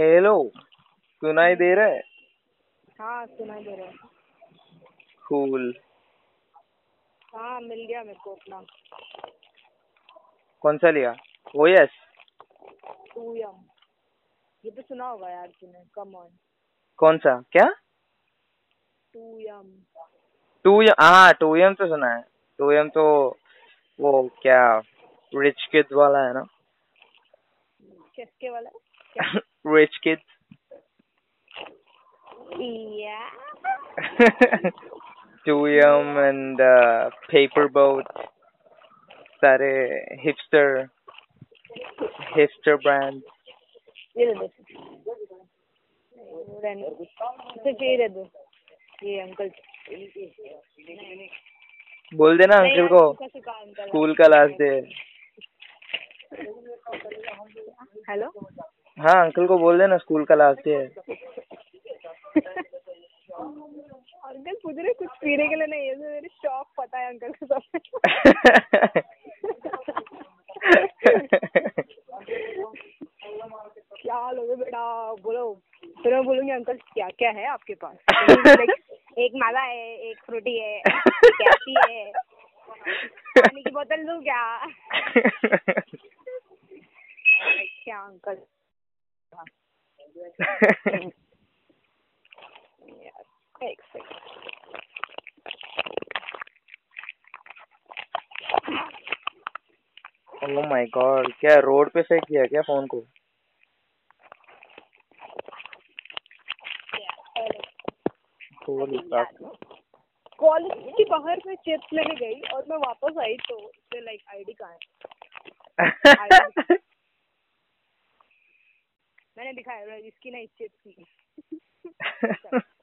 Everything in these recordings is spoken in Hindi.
हेलो सुनाई दे रहा है? हाँ सुनाई दे रहा है। कूल हाँ मिल गया मेरे को अपना। कौन सा लिया? ओ यस टू यम ये तो सुना होगा यार तूने कम ऑन कौन सा? क्या? टू यम टू एम हाँ टू एम तो सुना है। टू एम तो वो क्या रिच किड्स वाला है ना? किसके वाला? है रिच किड्स या two M and paper boat सारे हिपस्टर हिपस्टर ब्रांड ये अंकल बोल देना अंकल को। स्कूल का लास्ट डे हेलो हाँ अंकल को बोल देना स्कूल का लास्ट डे है अंकल पूछ रहे कुछ पीने के लिए नहीं है मेरे शौक पता है अंकल को सब। क्या लोगे बेटा? बोलो। फिर मैं बोलूँगी अंकल क्या क्या है आपके पास? एक माला है एक फ्रूटी है कैसी है। पानी की बोतल लूँ क्या? क्या अंकल? यार एक सेकंड ओह माय गॉड क्या रोड पे फेंक दिया क्या फ़ोन को? कॉलेज के बाहर मैं चिप्स लेने गई और मैं वापस आई तो लाइक आईडी कहाँ है? मैंने दिखाया इसकी नहीं चिप्स की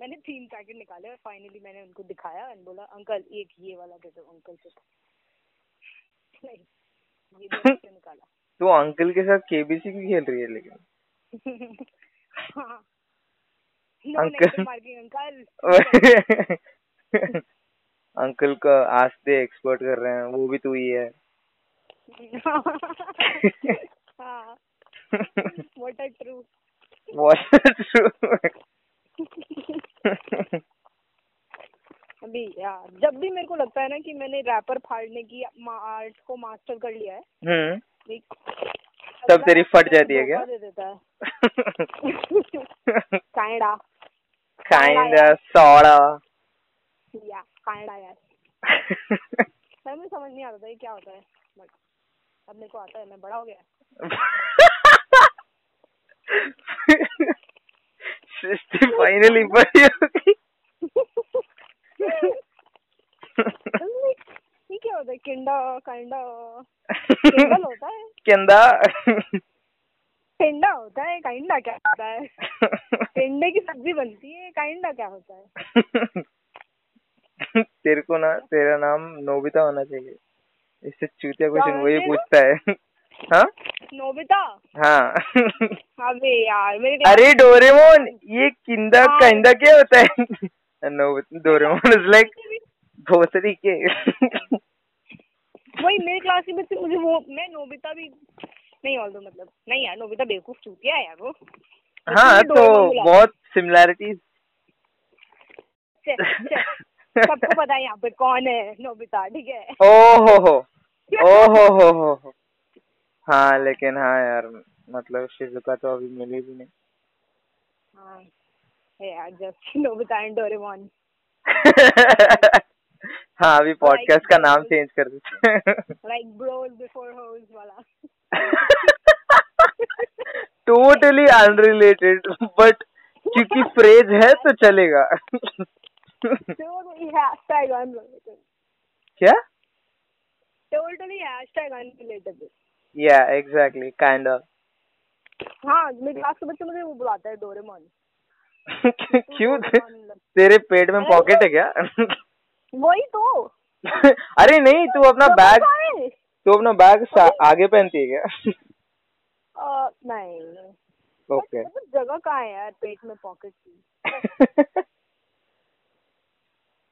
मैंने तीन पैकेट निकाले और फाइनली मैंने उनको दिखाया एंड बोला अंकल एक ये वाला दे दो अंकल से। ये दो निकाला। तू अंकल के साथ केबीसी की खेल रही है लेकिन? हाँ। अंकल। अंकल। अंकल का आस्ते एक्सपर्ट कर रहे हैं वो भी तू ही है। हाँ। What a true. What true? अभी यार जब भी मेरे को लगता है ना कि मैंने रैपर फाड़ने की आर्ट को मास्टर कर लिया है हम्म। तब तेरी फट जाती है क्या? दे देता है। काइंडा। kind सौड़ा। या काइंडा यार। मैं समझ नहीं आता था ये क्या होता है बट अब मेरे को आता है मैं बड़ा हो गया। सृष्टि फाइनली बड़ी हो गई। ये क्या होता है? किंडा काइंडा किंडल होता है? केंदा टिंडा होता है काइंडा क्या होता है? टिंडे की सब्ज़ी बनती है काइंडा क्या होता है? तेरे को ना तेरा नाम नोबिता होना चाहिए। इससे चूतिया क्वेश्चन वही पूछता है। हाँ? नोबिता? हाँ। अबे यार मेरे अरे डोरेमोन ये किंदा हाँ। काइंदा क्या होता है? डोरेमोन इज़ लाइक भोसड़ी के। वही मेरे क्लास के बच्चे मुझे वो मैं नोबिता भी नहीं ऑल मतलब नहीं यार नोबिता बेवकूफ़ चूतिया है यार वो। हाँ तो बहुत सिमिलैरिटीज सबको पता है यहाँ पे कौन है नोबिता ठीक है? ओ हो हो। ओ हो हो हो। हो हाँ लेकिन हाँ यार मतलब शिजुका तो अभी मिली भी नहीं। हाँ यार जस्ट नोबिता एंड डोरेमोन। हाँ अभी पॉडकास्ट का नाम चेंज कर देते। लाइक ब्रोज बिफोर होज वाला। टोटली अनरिलेटेड बट क्योंकि फ्रेज है तो चलेगा। क्या? Totally hashtag unrelated या एग्जैक्टली काइंड ऑफ़ हाँ मेरे क्लास के बच्चे मुझे वो बुलाते हैं डोरेमोन क्यों तेरे पेट में पॉकेट है क्या? वही तो. अरे नहीं तू अपना बैग तू अपना बैग आगे पहनती है क्या? नहीं. ओके मतलब जगह कहाँ है यार पेट में पॉकेट की?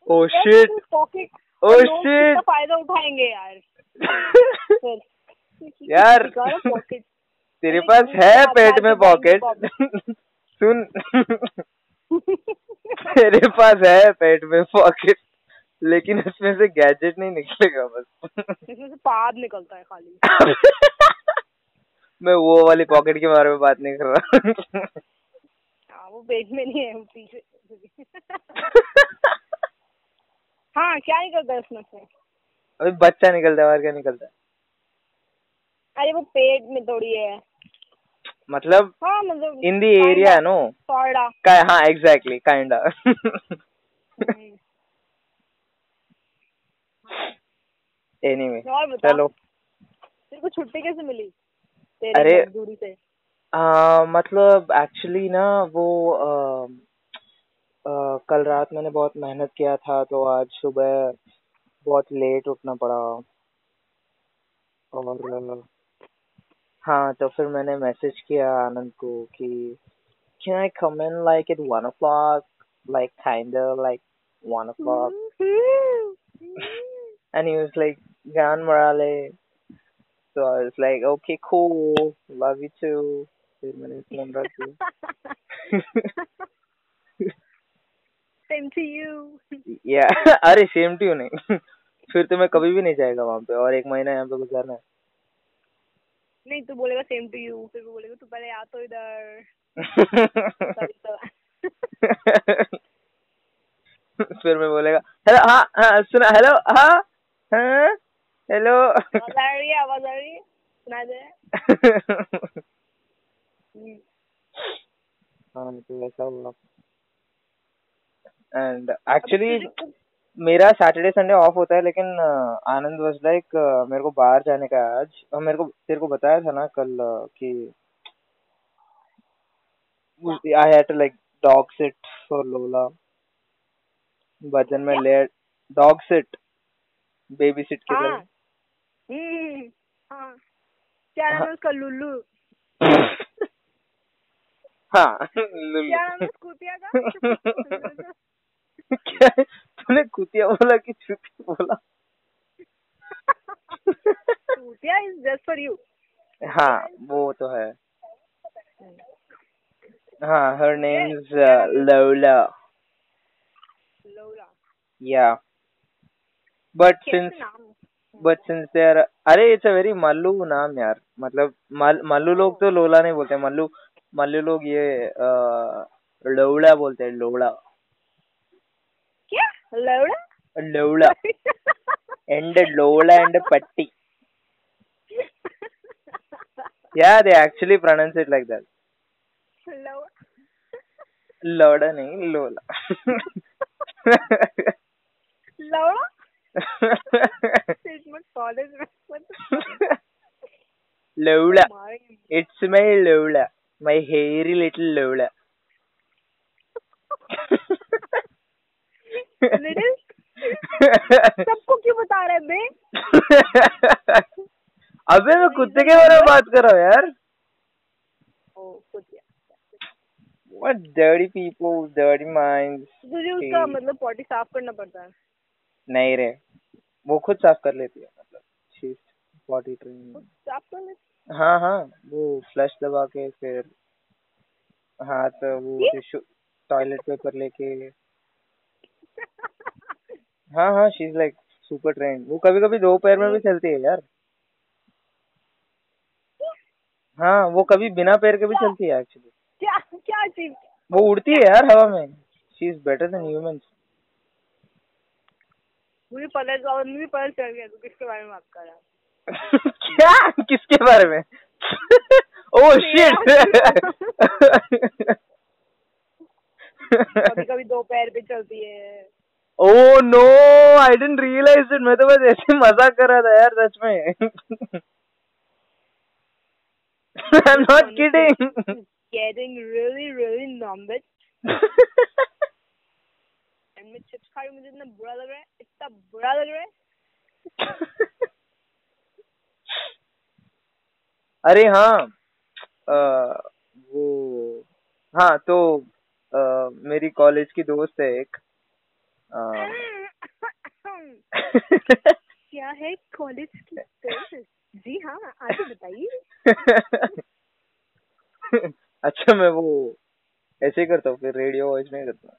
ओ शिट पॉकेट शिट फ़ायदा उठाएँगे यार। यार तेरे पास है पेट में पॉकेट सुन। तेरे पास है पेट में पॉकेट लेकिन उसमें से गैजेट नहीं निकलेगा बस। इसमें से पाद निकलता है खाली। मैं वो वाली पॉकेट के बारे में बात नहीं कर रहा। हाँ वो पेट में नहीं है पीछे। हाँ क्या निकलता है उसमें से? अभी बच्चा निकलता है और क्या निकलता है? अरे वो पेट में थोड़ी है। मतलब हाँ मतलब इन दी एरिया नो सॉर्डा का हाँ एग्जैक्टली काइंड एनीवे चलो। तेरे को छुट्टी कैसे मिली? तेरे अरे- मजदूरी से। आ, मतलब एक्चुअली ना वो आ, कल रात मैंने बहुत मेहनत किया था तो आज सुबह बहुत लेट उठना पड़ा। और हाँ तो फिर मैंने मैसेज किया आनंद को कि can I come in like at one o'clock like kind like one o'clock and he was like, Gan Morale. So I was like, okay, cool, love you too. फिर मैंने फ़ोन रख दिया सेम टू यू या अरे सेम टू यू नहीं। फिर तो मैं कभी भी नहीं जाएगा वहाँ पे और एक महीना यहाँ पे गुजारना है। नहीं तू बोलेगा सेम टू यू फिर वो बोलेगा तू पहले आ तो इधर। तो। फिर मैं बोलेगा हेलो हाँ हाँ सुना हेलो हाँ हाँ हेलो। आवाज़ आ रही है आवाज़ आ रही है? सुना दे। हम्म, हाँ तो वैसा हुआ। एंड एक्चुअली मेरा सैटरडे संडे ऑफ़ होता है लेकिन आनंद वाज लाइक मेरे को बाहर जाने का है आज। और मेरे को तेरे को बताया था ना कल कि I had to like dog sit for Lola भजन में ले डॉग सिट बेबी सिट की हाँ। तरह हम्म, हाँ। क्या नाम है उसका? लुल्लू। हाँ लुल्लू। क्या नाम है कुतिया का? तूने कुतिया बोला कि चुतिया बोला? कुतिया इज़ जस्ट फॉर यू हाँ वो तो है। हाँ her name is Lola Lola yeah but since but since they are अरे इट्स अ वेरी मल्लू नाम यार। मतलब मल, मल्लू लोग तो लोला नहीं बोलते। मल्लू मल्लू लोग ये लोला बोलते हैं लोला लोड़ा लोला and Lola and Patty yeah they actually pronounce it like that लोड़ा लोड़ा नहीं लोला लोड़ा स्टेटमेंट कॉलेज में मतलब लोला मारेंगे It's my लिटिल सबको क्यों बता रहे बे? अबे मैं कुत्ते के बारे में बात कर रहा हूँ यार। What dirty people, dirty minds. तुझे उसका मतलब पॉटी साफ़ करना पड़ता है। नहीं रे। वो खुद साफ़ कर लेती है मतलब she's potty trained. साफ़ कर ले हाँ? हाँ वो फ्लश दबा के फिर हाथ वो टिश्यू टॉयलेट पेपर लेके हाँ हाँ she is like super trained वो कभी कभी दो पैर में भी चलती है यार। हाँ वो कभी बिना पैर के भी चलती है एक्चुअली क्या क्या चीज़ वो उड़ती है यार हवा में। She is better than humans मुझे पता है मुझे पता चल गया तू किसके बारे में बात कर रहा है? क्या? किसके बारे में? ओह शिट कभी कभी दो पैर पे चलती है। ओह no I didn't realise it मैं तो बस ऐसे मज़ाक कर रहा था यार सच में। I am not kidding getting really really numb and मैं चिप्स खा रही हूँ मुझे इतना बुरा लग रहा है इतना बुरा लग रहा है। अरे हाँ अ, वो हाँ तो अ, मेरी कॉलेज की दोस्त है एक। क्या है कॉलेज की दोस्त? जी हाँ आगे बताइए। अच्छा मैं वो ऐसे ही करता हूँ फिर रेडियो वॉइस नहीं करता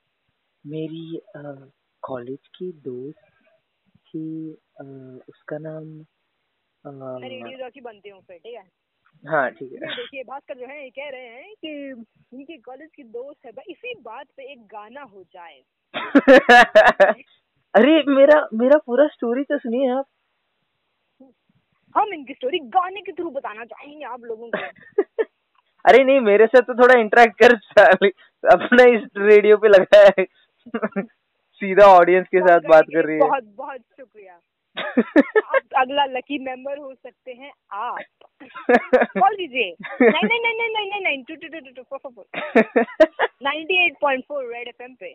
मेरी कॉलेज की दोस्त थी उसका नाम रेडियो जॉकी बनती हूँ फिर ठीक है? हाँ ठीक है। देखिए भास्कर जो है ये कह रहे हैं कि उनके कॉलेज की दोस्त है इसी बात पे एक गाना हो जाए। अरे मेरा मेरा पूरा स्टोरी तो सुनिए आप। हम इनकी स्टोरी गाने के थ्रू बताना चाहेंगे आप लोगों को। अरे नहीं मेरे साथ तो थोड़ा इंटरेक्ट कर। अपना इस रेडियो पे लगा है। सीधा ऑडियंस के साथ बात कर रही है। बहुत बहुत शुक्रिया। अगला लकी मेंबर हो सकते हैं आप। कॉल कीजिए nine nine nine nine nine nine two two two two four four four ninety eight point four Red FM पे।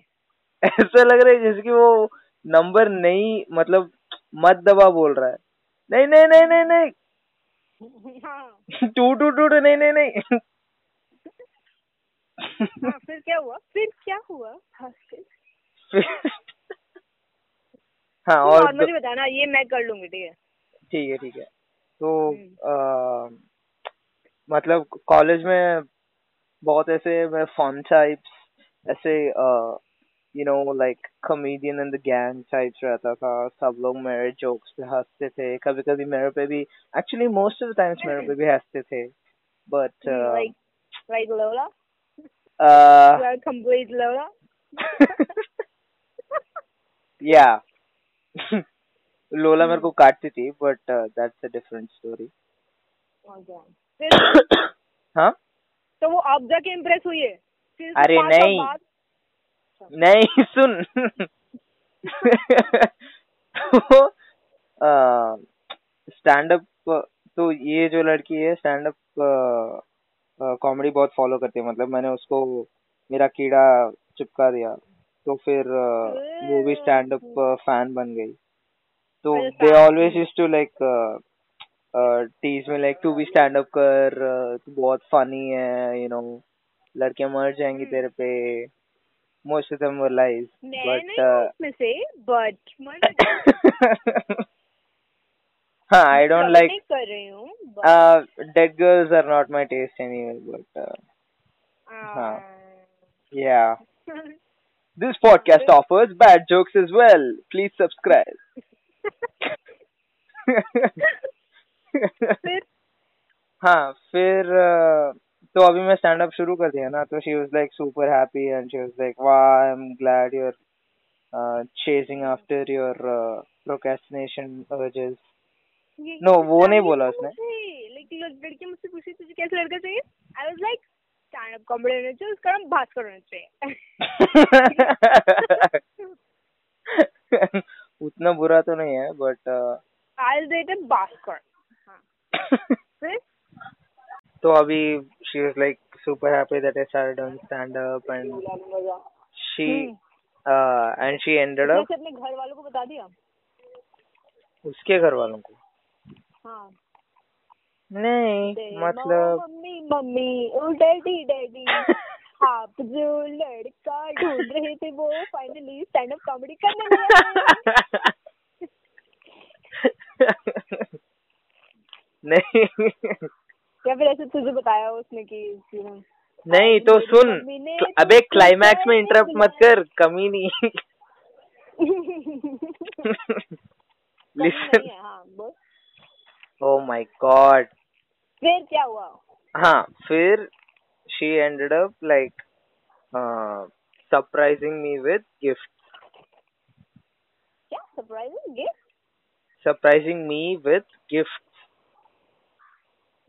ऐसा लग रहा है जैसे कि वो नंबर नहीं मतलब मत दबा बोल रहा है। नहीं नहीं नहीं नहीं नहीं। हाँ। टू टू टू टू नहीं नहीं नहीं। हाँ फिर क्या हुआ? फिर क्या हुआ? भास्कर हाँ और नॉर्मली बताना ये मैं कर लूँगी ठीक है? ठीक है ठीक है। तो हम्म। अ, मतलब कॉलेज में बहुत ऐसे मैं फन टाइप्स ऐसे you know like comedian in the gang types रहता था। सब लोग मेरे जोक्स पे हँसते थे। कभी कभी मेरे पे भी actually most of the times मेरे पे भी हँसते थे। But like like Lola like Lola या लोला मेरे को काटती थी but that's a different story हाँ? तो वो आप जाके इम्प्रेस हुई है। अरे नहीं। नहीं सुन। स्टैंड अप तो ये जो लड़की है स्टैंड अप कॉमेडी बहुत फॉलो करती है। मतलब मैंने उसको मेरा कीड़ा चिपका दिया। तो फिर वो भी स्टैंड अप फ़ैन बन गई तो they always use to like tease में लाइक तू भी स्टैंड अप कर uh, तू बहुत फनी है यू नो लड़कियाँ मर जाएँगी Hmm. तेरे पे most of them were lies but नहीं से बट मैं हाँ आई डोंट लाइक कर रही हूँ but, dead girls are not my taste anyway but uh, हाँ. yeah this podcast offers bad jokes as well please subscribe फिर हाँ फिर uh, तो अभी मैं स्टैंड अप शुरू कर दिया ना तो she was like super happy and she was like वाह I am glad you are chasing after your procrastination urges ये No, वो नहीं चाहिए बोला था उसने। मुझे। लेकिन लड़की मुझसे पूछी तुझे कैसा लड़का चाहिए I was like stand up comedy होना चाहिए उसका नाम भास्कर होना चाहिए उतना बुरा तो नहीं है बट आई डेट भास्कर हाँ तो अभी she was like super happy that I started doing stand up and मज़ा she hmm. uh, and she ended up अपने घर वालों को बता दिया? उसके घर वालों को। हाँ। नहीं मतलब मम्मी मम्मी ओ डैडी डैडी। आप जो लड़का ढूंढ रहे थे वो फाइनली स्टैंड अप कॉमेडी करने नहीं। या फिर ऐसे तुझे बताया उसने कि नहीं तो सुन ने अबे क्लाइमैक्स में करने इंटरप्ट मत कर कमी नहीं। लिसन ओ माय गॉड फिर क्या हुआ? हाँ फिर she ended up like uh, surprising me with gifts. क्या? Surprising gift surprising me with gifts.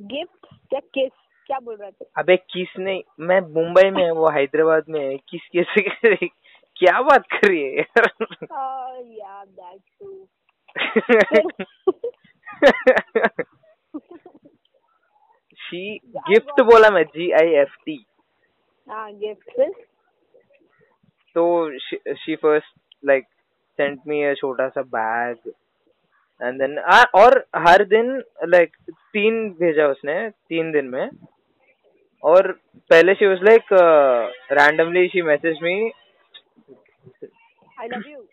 Gift क्या किस क्या बोल रहे थे अबे किस नहीं मैं मुंबई में वो हैदराबाद में है। किस कैसे करे क्या बात कर रही है यार? शी गिफ्ट बोला मैं जी आई एफ़ टी हाँ गिफ्ट तो she first like sent me a छोटा सा बैग एंड देन और हर दिन लाइक तीन भेजा उसने तीन दिन में। और पहले she was like randomly she message me I love you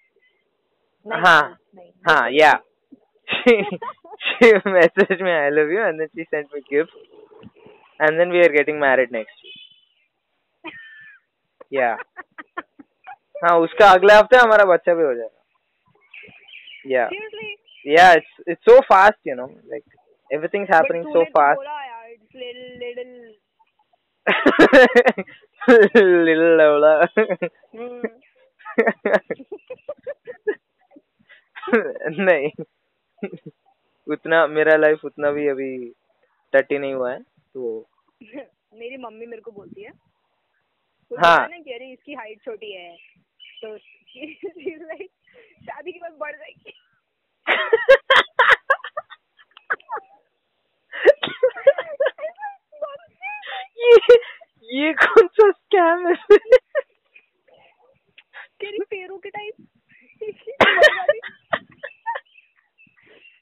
हाँ हाँ yeah she messaged me I love you and then she sent me gift and then we are getting married next year. Yeah. हाँ उसका अगले हफ्ते हमारा बच्चा भी हो जाएगा या Seriously? या it's it's so fast you know like everything's happening But so तूने तो fast बोला यार it's little little little लवड़ा हम्म नहीं उतना मेरा लाइफ उतना भी अभी टट्टी नहीं हुआ है तो मेरी मम्मी मेरे को बोलती है। हाँ। ना कि अरे इसकी हाइट छोटी है। तो like, शादी के बाद बढ़ जाएगी। ये ये कौन सा स्कैम है? तेरी पैरों के type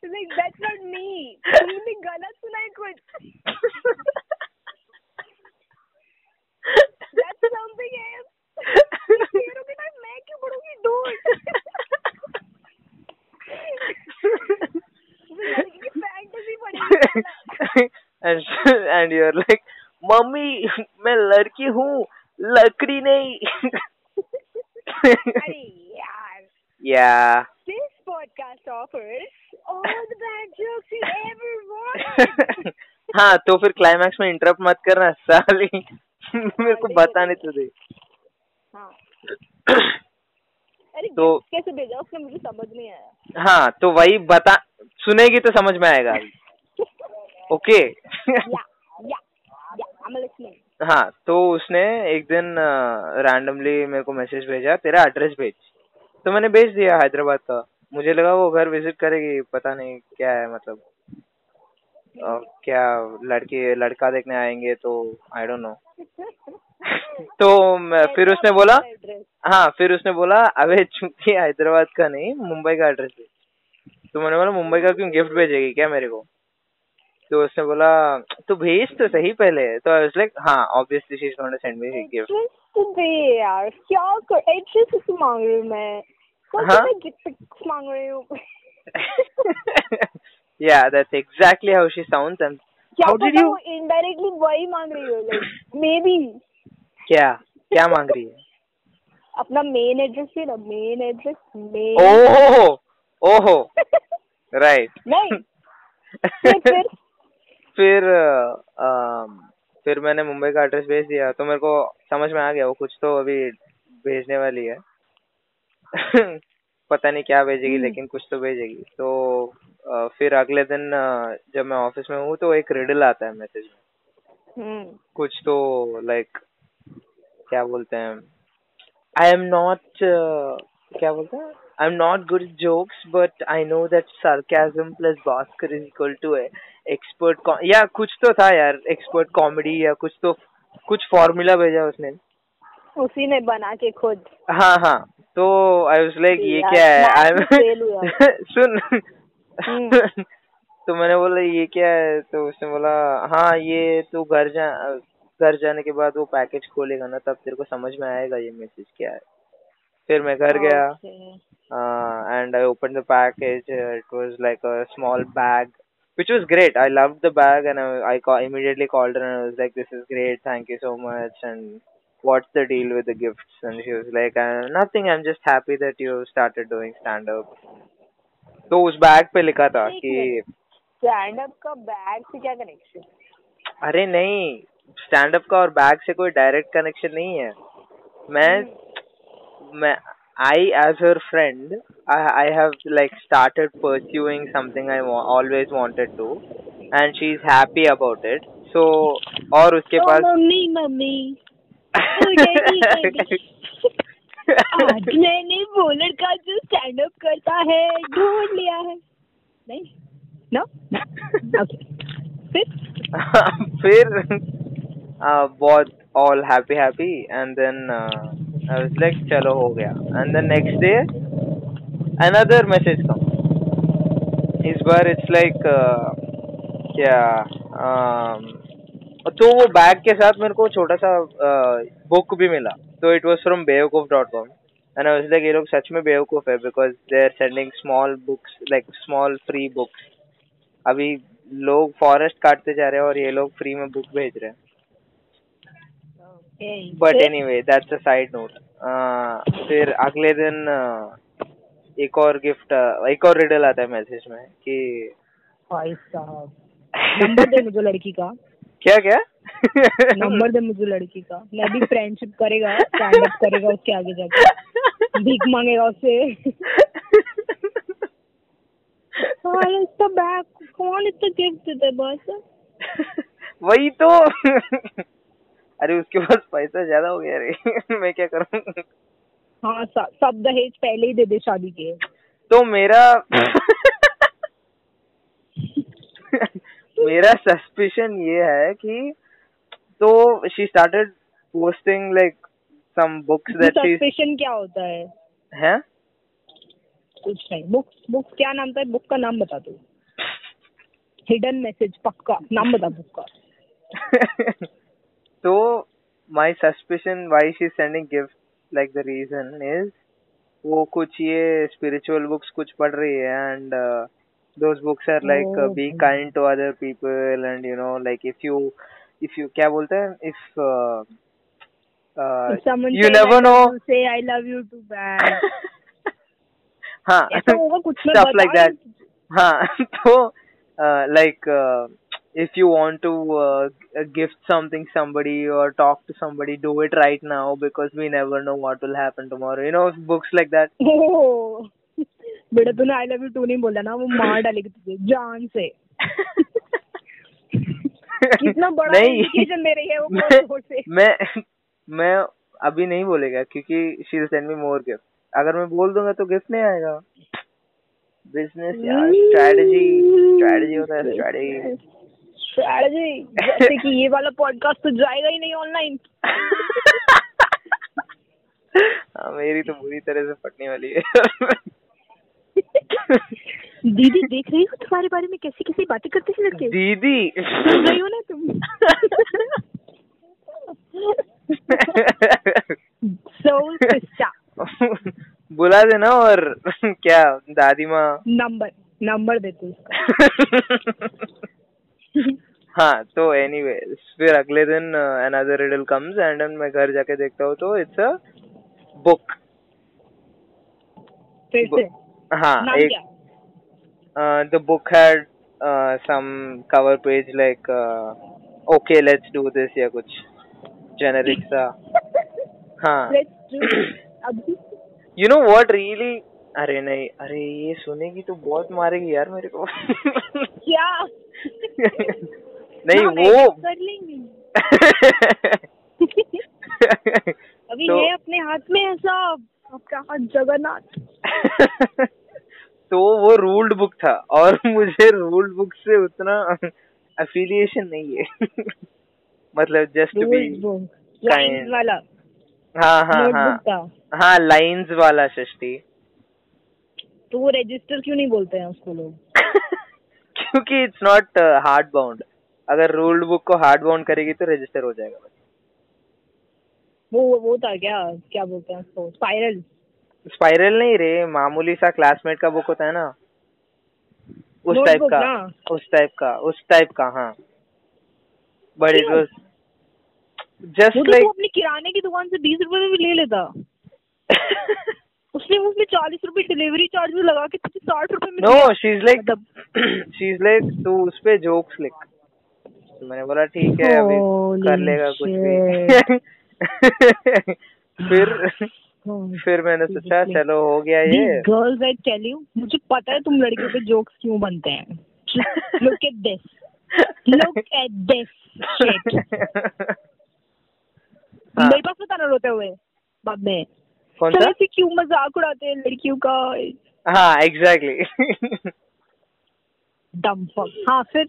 like that's not me तुमने गलत सुना है कुछ दैट्स समथिंग एल्स पैरों के टाइप मैं क्यों पढ़ूंगी डूड लड़की की फैंटेसी पढ़ी and and you're like mummy मैं लड़की हूँ लकड़ी नहीं अरे यार yeah This podcast offers हाँ तो फिर क्लाइमैक्स में इंटरप्ट मत करना साली। मेरे को बताने तो दे। हाँ। अरे तो- कैसे भेजा? उसने मुझे समझ नहीं आया। हाँ तो वही बता सुनेगी तो समझ में आएगा। ओके. हाँ तो उसने एक दिन रैंडमली मेरे को मैसेज भेजा तेरा एड्रेस भेज। तो मैंने भेज दिया हैदराबाद का। मुझे लगा वो घर विज़िट करेगी पता नहीं क्या है मतलब अ, क्या लड़के लड़का देखने आएँगे तो आई डोंट नो तो मैं- फिर उसने बोला. हाँ फिर उसने बोला अबे चूँकि हैदराबाद का नहीं मुंबई का एड्रेस दे तो मैंने बोला मुंबई का क्यों गिफ्ट भेजेगी क्या मेरे को? तो उसने बोला तो भेज तो सही पहले. तो आई वाज लाइक हाँ obviously she is going to send me gift दे यार क्या कर एड्रेस किस मांग रही हूँ मैं। मांग रही हूँ yeah that's exactly how she sounds and क्या how did you इनडायरेक्टली वही मांग रही हो लाइक मे बी क्या क्या मांग रही है अपना मेन एड्रेस भी ना मेन एड्रेस मेन ओहो ओहो राइट नहीं फिर फिर फिर फिर मैंने मुंबई का एड्रेस भेज दिया तो मेरे को समझ में आ गया वो कुछ तो अभी भेजने वाली है। पता नहीं क्या भेजेगी हम्म। लेकिन कुछ तो भेजेगी। तो फिर अगले दिन जब मैं ऑफ़िस में हूँ तो एक रिडल आता है मैसेज में। हम्म। कुछ तो लाइक क्या बोलते हैं आई एम नॉट क्या बोलते हैं I am not good jokes but I know that sarcasm plus Bhaskar is equal to expert या कुछ तो था यार एक्सपर्ट कॉमेडी या कुछ तो कुछ फॉर्मूला भेजा उसने। उसी ने बना के खुद। हाँ हाँ। तो आई उस लाइक ये क्या है? आई तो सुन। हम्म। तो मैंने बोला ये क्या है? तो उसने बोला हाँ ये तो घर जा घर जाने के बाद वो पैकेज खोलेगा ना तब तेरे को समझ में आएगा ये मैसेज क्या है। फिर मैं घर गया। And I open the package it was like a small bag which was great I love the bag and I immediately called and was like this is great thank you so much and what's the deal with the gifts? And she was like, uh, "Nothing. I'm just happy that you started doing stand up." तो उस बैग पे लिखा था एक कि स्टैंड अप का बैग से क्या कनेक्शन अरे नहीं स्टैंड अप का और बैग से कोई डायरेक्ट कनेक्शन नहीं है मैं मैं I as her friend I I have like started pursuing something I wa- always wanted to and she's happy about it so और उसके ओ पास मम्मी मम्मी ओ डैडी डैडी फिर? बहुत all happy happy and then like चलो हो गया। And then next day another message come इस बार इट्स लाइक uh, क्या um, तो वो बैग के साथ मेरे को छोटा सा uh, बुक भी मिला। तो it was from Bewakoof dot com and I was like ये लोग सच में बेवकूफ़ है because they are sending small books like small free books अभी लोग फॉरेस्ट काटते जा रहे हैं और ये लोग फ्री में बुक भेज रहे हैं। But anyway that's a side note फिर अगले दिन uh, एक और गिफ्ट uh, एक और रिडल आता है मैसेज में कि भाई साहब नंबर दे मुझे लड़की का। क्या क्या? नंबर दे मुझे लड़की का। मैं भी फ्रेंडशिप करेगा स्टैंड अप करेगा उसके आगे जाके। भीख मांगेगा उससे हाँ इसका बैग कौन इतना गिफ्ट देता है बस? वही तो। अरे उसके पास पैसा ज़्यादा हो गया रे। मैं क्या करूँ? हाँ सब दहेज पहले ही दे दे शादी के। तो मेरा मेरा सस्पिशन ये है कि तो she started posting like some books that she suspicion क्या होता है? हैं? कुछ नहीं बुक बुक क्या नाम था? बुक का नाम बता दो। हिडन मैसेज पक्का नाम बता बुक का। तो my suspicion why she sending gift like the reason is वो कुछ ये स्पिरिचुअल बुक्स कुछ पढ़ रही है and those books are like be kind to other people and you know like if you if you क्या बोलते हैं if uh, uh, If someone you never know say I love you too bad हाँ stuff like that हाँ तो uh, like uh, if you want to uh, gift something somebody or talk to somebody do it right now because we never know what will happen tomorrow you know books like that ओह, बेटा तूने आई लव यू टू नहीं बोला ना वो मार डालेगी तुझे जान से कितना बड़ा नहीं। दे रही है वो मैं से। मैं मैं अभी नहीं बोलेगा क्योंकि she will send me more gift अगर मैं बोल दूँगा तो गिफ्ट नहीं आएगा। बिज़नेस यार स्ट्रेटजी स्ट्रेटजी होता है स्ट्रेटजी स्ट्रैटेजी जैसे कि ये वाला पॉडकास्ट तो जाएगा ही नहीं ऑनलाइन हाँ मेरी तो बुरी तरह से फटने वाली है। दीदी देख रही हो तुम्हारे बारे में कैसी कैसी बातें करते हैं लड़के। दीदी। सुन रही हो ना तुम। सो सिस्टर बुला देना और क्या दादी माँ? नंबर नंबर दे तू हाँ तो एनीवे फिर अगले दिन अनदर रिडल कम्स एंड मैं घर जाके देखता हूँ तो इट्स अ बुक फिर से? हाँ नाम एक क्या the book had some cover page like okay let's do this या कुछ जेनेरिक सा हाँ। Let's do it. अभी यू नो अरे नहीं अरे ये सुनेगी तो बहुत मारेगी यार मेरे को। क्या? नहीं वो कर लेंगे। अभी तो- है अपने हाथ में ऐसा आपका हाथ जगन्नाथ। तो वो रूल्ड बुक था और मुझे रूल्ड बुक से उतना अफिलिएशन नहीं है। मतलब जस्ट बी. वाला। हाँ हाँ हाँ। हाँ लाइंस वाला षष्ठी तो वो रजिस्टर क्यों नहीं बोलते हैं उसको लोग? क्योंकि इट्स नॉट हार्ड बाउंड अगर रूल्ड बुक को हार्ड बाउंड करेगी तो रजिस्टर हो जाएगा। वो वो था क्या? क्या बोलते हैं उसको? स्पाइरल स्पाइरल नहीं रे मामूली सा क्लासमेट का बुक होता है ना। उस टाइप का? उस टाइप का उस टाइप का हाँ। But it? Was just like अपनी किराने की दुकान से बीस रुपए में भी ले लेता। उसने उसमें चालीस रुपए डिलीवरी चार्ज भी लगा के तुझे साठ रुपए में no she is like she is like तू उस पे जोक्स लिख। मैंने बोला ठीक है अभी कर लेगा कुछ भी। फिर फिर मैंने सोचा चलो हो गया ये। गर्ल्स आई टेल यू मुझे पता है तुम लड़कियों पे जोक्स क्यों बनते हैं। Look at this look at this मेरे पास बताना रोते हुए बाद में। कौन सा? ऐसे क्यों मज़ाक उड़ाते हैं लड़कियों का? हाँ एग्जैक्टली डम हाँ फिर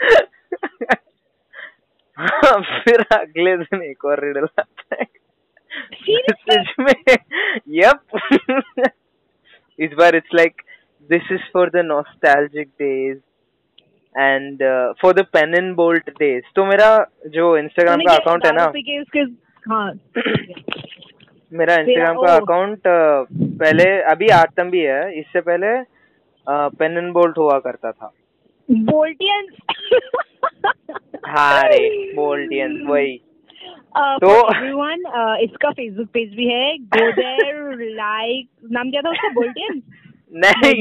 फिर अगले दिन एक और रिडल आता है। मैसेज में यप इस बार it's like this is for the nostalgic days and for the pen and bolt days तो मेरा जो इंस्टाग्राम का अकाउंट है ना हाँ। मेरा इंस्टाग्राम का अकाउंट पहले अभी आतम भी है। इससे पहले पेन एंड बोल्ट हुआ करता था। बोल्टियन। हाँ रे बोल्टियन वही। तो एवरीवन इसका फेसबुक पेज भी है गो देयर लाइक नाम क्या था उसका? बोल्टियन? नहीं।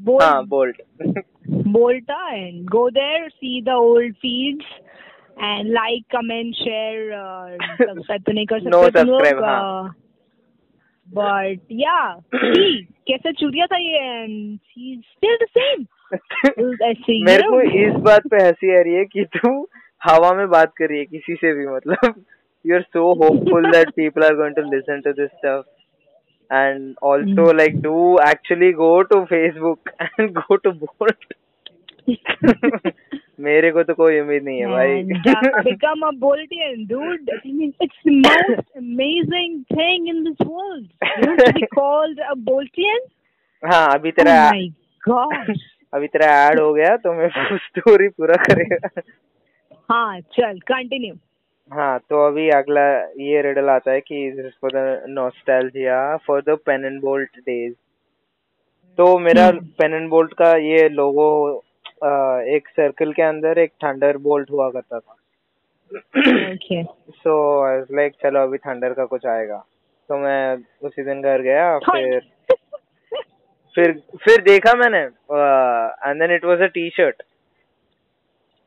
बोल्ट हाँ bolt and go there, see the old feeds and like, comment, share. Uh, subscribe तो नहीं कर सकते No तुम लोग, But yeah, see कैसे चुरिया था ये and he's still the same. ऐसे मेरे को इस बात पे हँसी आ रही है कि तू हवा में बात कर रही है किसी से भी मतलब। You are so hopeful that people are going to listen to this stuff and also. Like do actually go to Facebook and go to bolt मेरे को तो कोई उम्मीद नहीं है भाई become a Boltian, dude. I mean, it's the most amazing thing in this world. You to be called a? हाँ अभी Oh तेरा my gosh. अभी तेरा ऐड हो गया तो मैं स्टोरी पूरा करेगा हाँ चल कंटिन्यू हाँ तो अभी अगला ये रिडल आता है कि for the nostalgia for the pen and bolt days तो मेरा। पेन एंड बोल्ट का ये लोगो एक सर्कल के अंदर एक थंडर बोल्ट हुआ करता था। ओके सो लाइक चलो अभी थंडर का कुछ आएगा। तो मैं उसी दिन घर गया फिर फिर फिर देखा मैंने and then it was a T shirt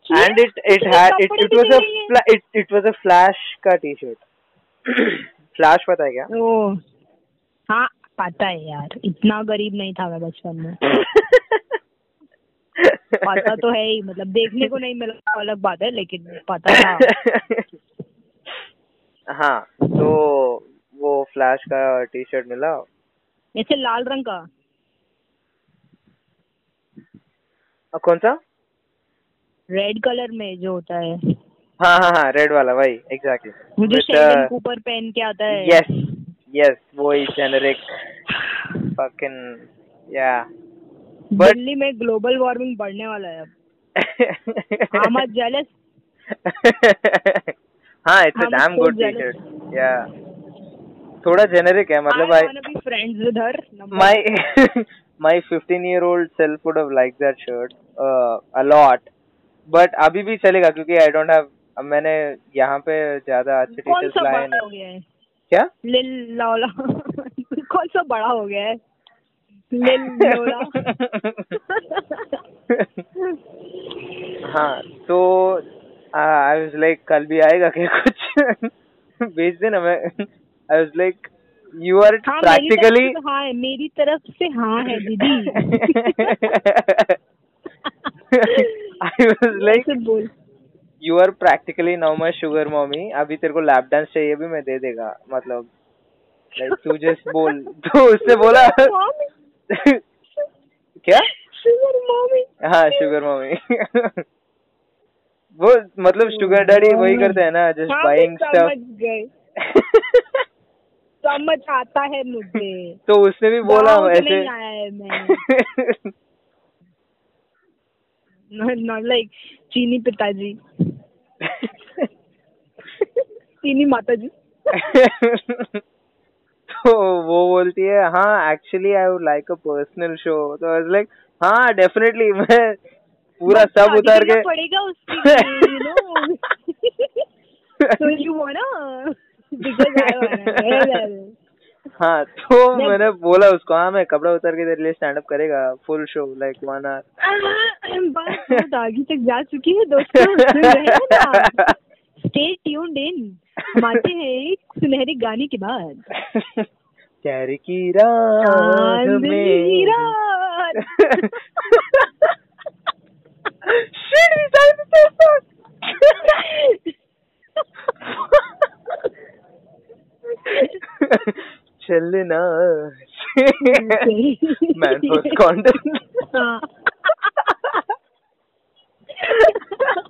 and it it it it was a it it was a flash का टी शर्ट फ्लैश पता है क्या? ओ हाँ पता है यार। इतना गरीब नहीं था मैं बचपन में। पता तो है ही मतलब देखने को नहीं मिला तो अलग बात है लेकिन पता था। हाँ तो वो फ्लैश का टी शर्ट मिला। ऐसे लाल रंग का? अ, कौन सा? रेड कलर में जो होता है। हाँ हाँ हाँ रेड वाला वही एग्जैक्टली वो जो शेल्डन कूपर पहन के आता है। यस यस वही जेनेरिक फकिंग या but- दिल्ली में ग्लोबल वार्मिंग बढ़ने वाला है अब। Not jealous. हाँ it's a damn good T jealous. Shirt या थोड़ा जेनेरिक है मतलब आई with her. Number- my my 15 year old self would have liked that shirt uh, a lot. But अभी भी चलेगा क्योंकि आई डोंट हैव मैंने यहाँ पे ज़्यादा अच्छे टी कौन शर्ट सा लाए हो। क्या? लिल। कौन सा बड़ा हो गया है? हाँ तो आई वाज लाइक कल भी आएगा क्या कुछ? भेज देना मैं। I was like you are practically हाँ मेरी तरफ़ से हाँ है दीदी। आई वाज लाइक बोल। You are practically now my sugar mommy अभी तेरे को लैप डांस चाहिए भी मैं दे देगा। मतलब लाइक तू जस्ट बोल। तो उससे बोला। क्या? शुगर मॉमी हाँ शुगर मॉमी वो मतलब शुगर डैडी वही करते हैं ना जस्ट बाइंग स्टफ़ समझ आता है मुझे। तो उसने भी बोला ऐसे नॉट लाइक चीनी पिताजी। चीनी माताजी। तो वो बोलती है हाँ actually I would like a personal show तो आई लाइक हाँ डेफिनेटली मैं पूरा सब उतार के पड़ेगा उसके wanna हाँ तो मैंने बोला उसको हाँ मैं कपड़ा उतार के तेरे लिए स्टैंड अप करेगा full show like one hour आगे तक जा चुकी है दोस्तों स्टे ट्यून्ड इन मारते हैं एक सुनहरी गाने के बाद। चार की चलना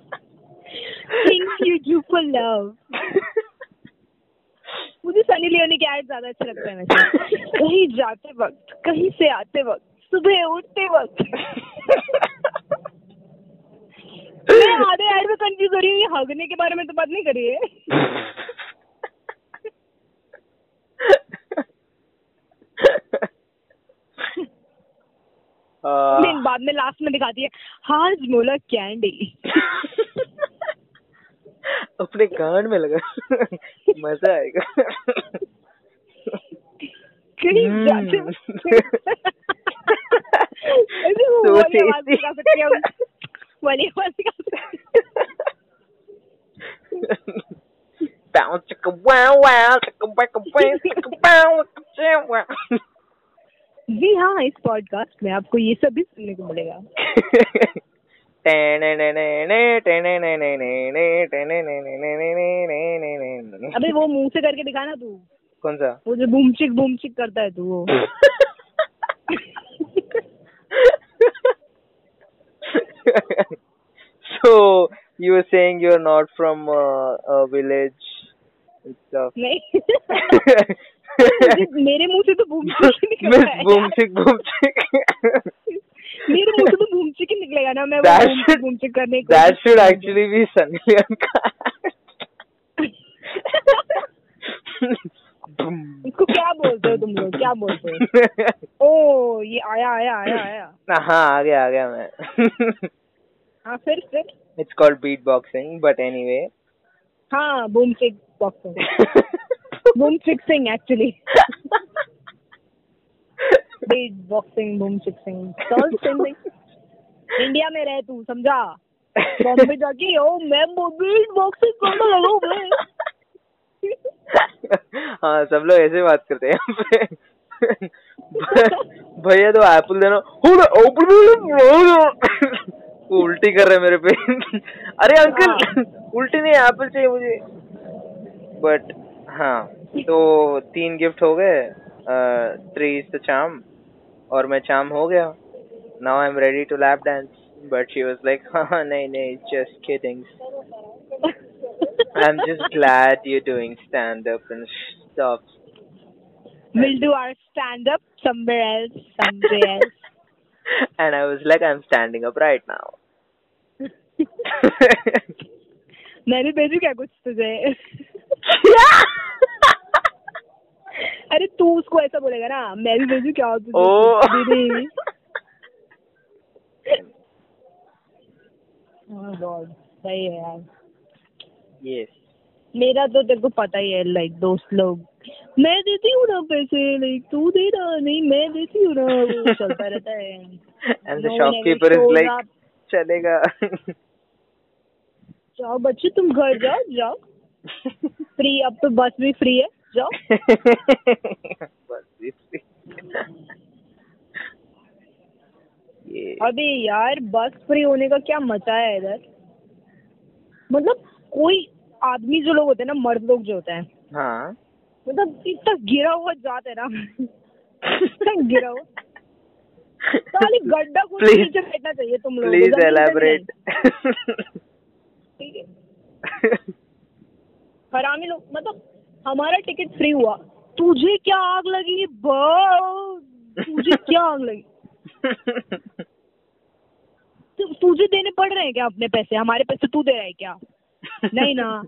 Things you do for love. मुझे सनी लियोनी के ऐड ज़्यादा अच्छा लगता है कहीं जाते वक्त कहीं से आते वक्त सुबह उठते वक्त। मैं आधे ऐड में कंफ्यूज हो रही हूँ हगने के बारे में तो बात नहीं करी है। बाद में लास्ट में दिखाती है हाज मोला कैंडी अपने कान में लगा मज़ा आएगा कहीं हम्म। जाते ऐसे वो So वाली आवाज़ tasty. निकाल सकते हम। वाली आवाज़ निकाल Bounce chicka wow wow chicka wacka wow chicka bow wacka wow. जी हाँ इस पॉडकास्ट में आपको ये सब भी सुनने को मिलेगा अबे वो मुँह से करके दिखाना तू। कौन सा? वो जो बुमचिक बुमचिक करता है तू वो। So you are saying you are not from a village मेरे मुँह से तो बुमचिक निकल रहा है मिस मेरे मुँह से तो बूमचिक ही निकलेगा ना मैं बूमचिक करने की should करूँगी। actually be Sunny Leon Boom. इसको क्या बोलते हो तुम लोग? क्या बोलते हो? ओ ये आया आया आया आया। हाँ आ गया आ गया मैं। हाँ फिर फिर? It's called beatboxing, but anyway. हाँ boom chick boxing boom fixing actually beat boxing boom fixing solve singing India में रह तू समझा? बॉम्बे जाके ओ मैं बीट बॉक्सिंग करने लगा हूँ मैं हाँ सब लोग ऐसे बात करते हैं भैया तो एप्पल देना। हो एप्पल वो उल्टी कर रहे मेरे पे। अरे अंकल उल्टी नहीं एप्पल चाहिए मुझे। बट हाँ तो तीन गिफ्ट हो गए थ्री इज़ द चाम और मैं चाम हो गया now I am ready to lap dance but she was like हाँ नहीं नहीं just kidding I'm just glad you're doing stand up and stuff. We'll do our stand up somewhere else, someday else. and I was like, I'm standing up right now. मैं भी भेजू क्या कुछ तुझे अरे तू उसको ऐसा बोलेगा ना मैं भी भेजू क्या दीदी। Oh सही है यार। Yes. मेरा तो तेरे को पता ही है लाइक दोस्त लोग। मैं देती हूँ ना पैसे लाइक तू दे ना नहीं मैं देती हूँ ना वो चलता रहता है। And the No one shopkeeper ever is shows like, up. चलेगा. जाओ बच्चे तुम घर जाओ जाओ। फ्री अब तो बस भी फ्री है। जाओ. ये अबे यार बस फ्री होने का क्या मज़ा है इधर? मतलब कोई आदमी जो लोग होते हैं ना मर्द लोग जो होते हैं। हाँ। मतलब इतना गिरा हुआ जाता है ना। इतना गिरा हुआ। खाली गड्ढा खोद के नीचे बैठना चाहिए तुम लोग प्लीज़ एलाबरेट ठीक है। हरामी लोग मतलब हमारा टिकट फ्री हुआ। तुझे क्या आग लगी? बा- तुझे क्या आग लगी? तुझे देने पड़ रहे हैं क्या अपने पैसे? हमारे पैसे तू दे रहा है क्या? नहीं ना।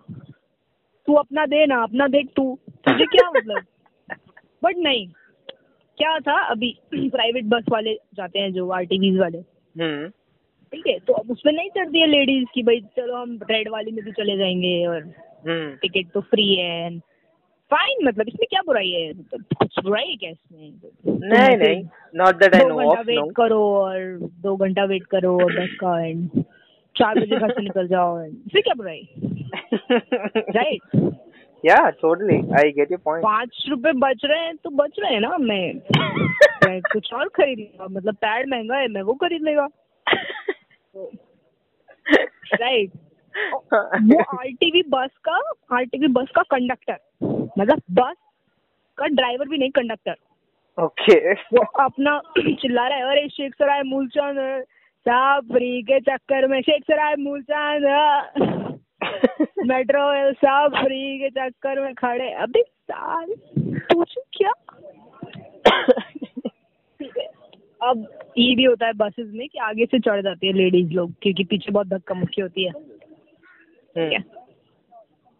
तू अपना दे ना अपना देख तू। तुझे क्या मतलब? बट नहीं। क्या था? अभी प्राइवेट बस वाले जाते हैं जो आरटीवीज वाले। हम्म। ठीक है तो अब उसमें नहीं चढ़ती है लेडीज़ की भाई चलो हम रेड वाली में भी चले जाएँगे और हम्म। टिकट तो फ्री है फाइन मतलब इसमें क्या बुराई है? कुछ बुराई है क्या इसमें? नहीं नहीं नॉट दैट आई नो घंटा ऑफ़ वेट करो और दो घंटा वेट करो और बस का एंड चार बजे घर से निकल जाओ इसमें क्या बुराई? Right yeah totally. I get your point. पाँच रुपए बच रहे हैं तो बच रहे हैं ना मैं मैं कुछ और खरीद लूँगा। मतलब पैड महँगा है मैं वो खरीद लेगा। राइट वो आरटीवी बस का आरटीवी बस का कंडक्टर मतलब बस का ड्राइवर भी नहीं कंडक्टर okay. वो अपना चिल्ला रहा है अरे शेख सराय मूलचंद साहब फ्री के चक्कर में शेख सराय मूलचंद मेट्रो साहब फ्री के चक्कर में खड़े। अभी साल पूछ क्या? ठीक है। अब ये भी होता है बसेस में कि आगे से चढ़ जाती है लेडीज़ लोग क्योंकि पीछे बहुत धक्का मुक्की होती है। ठीक है।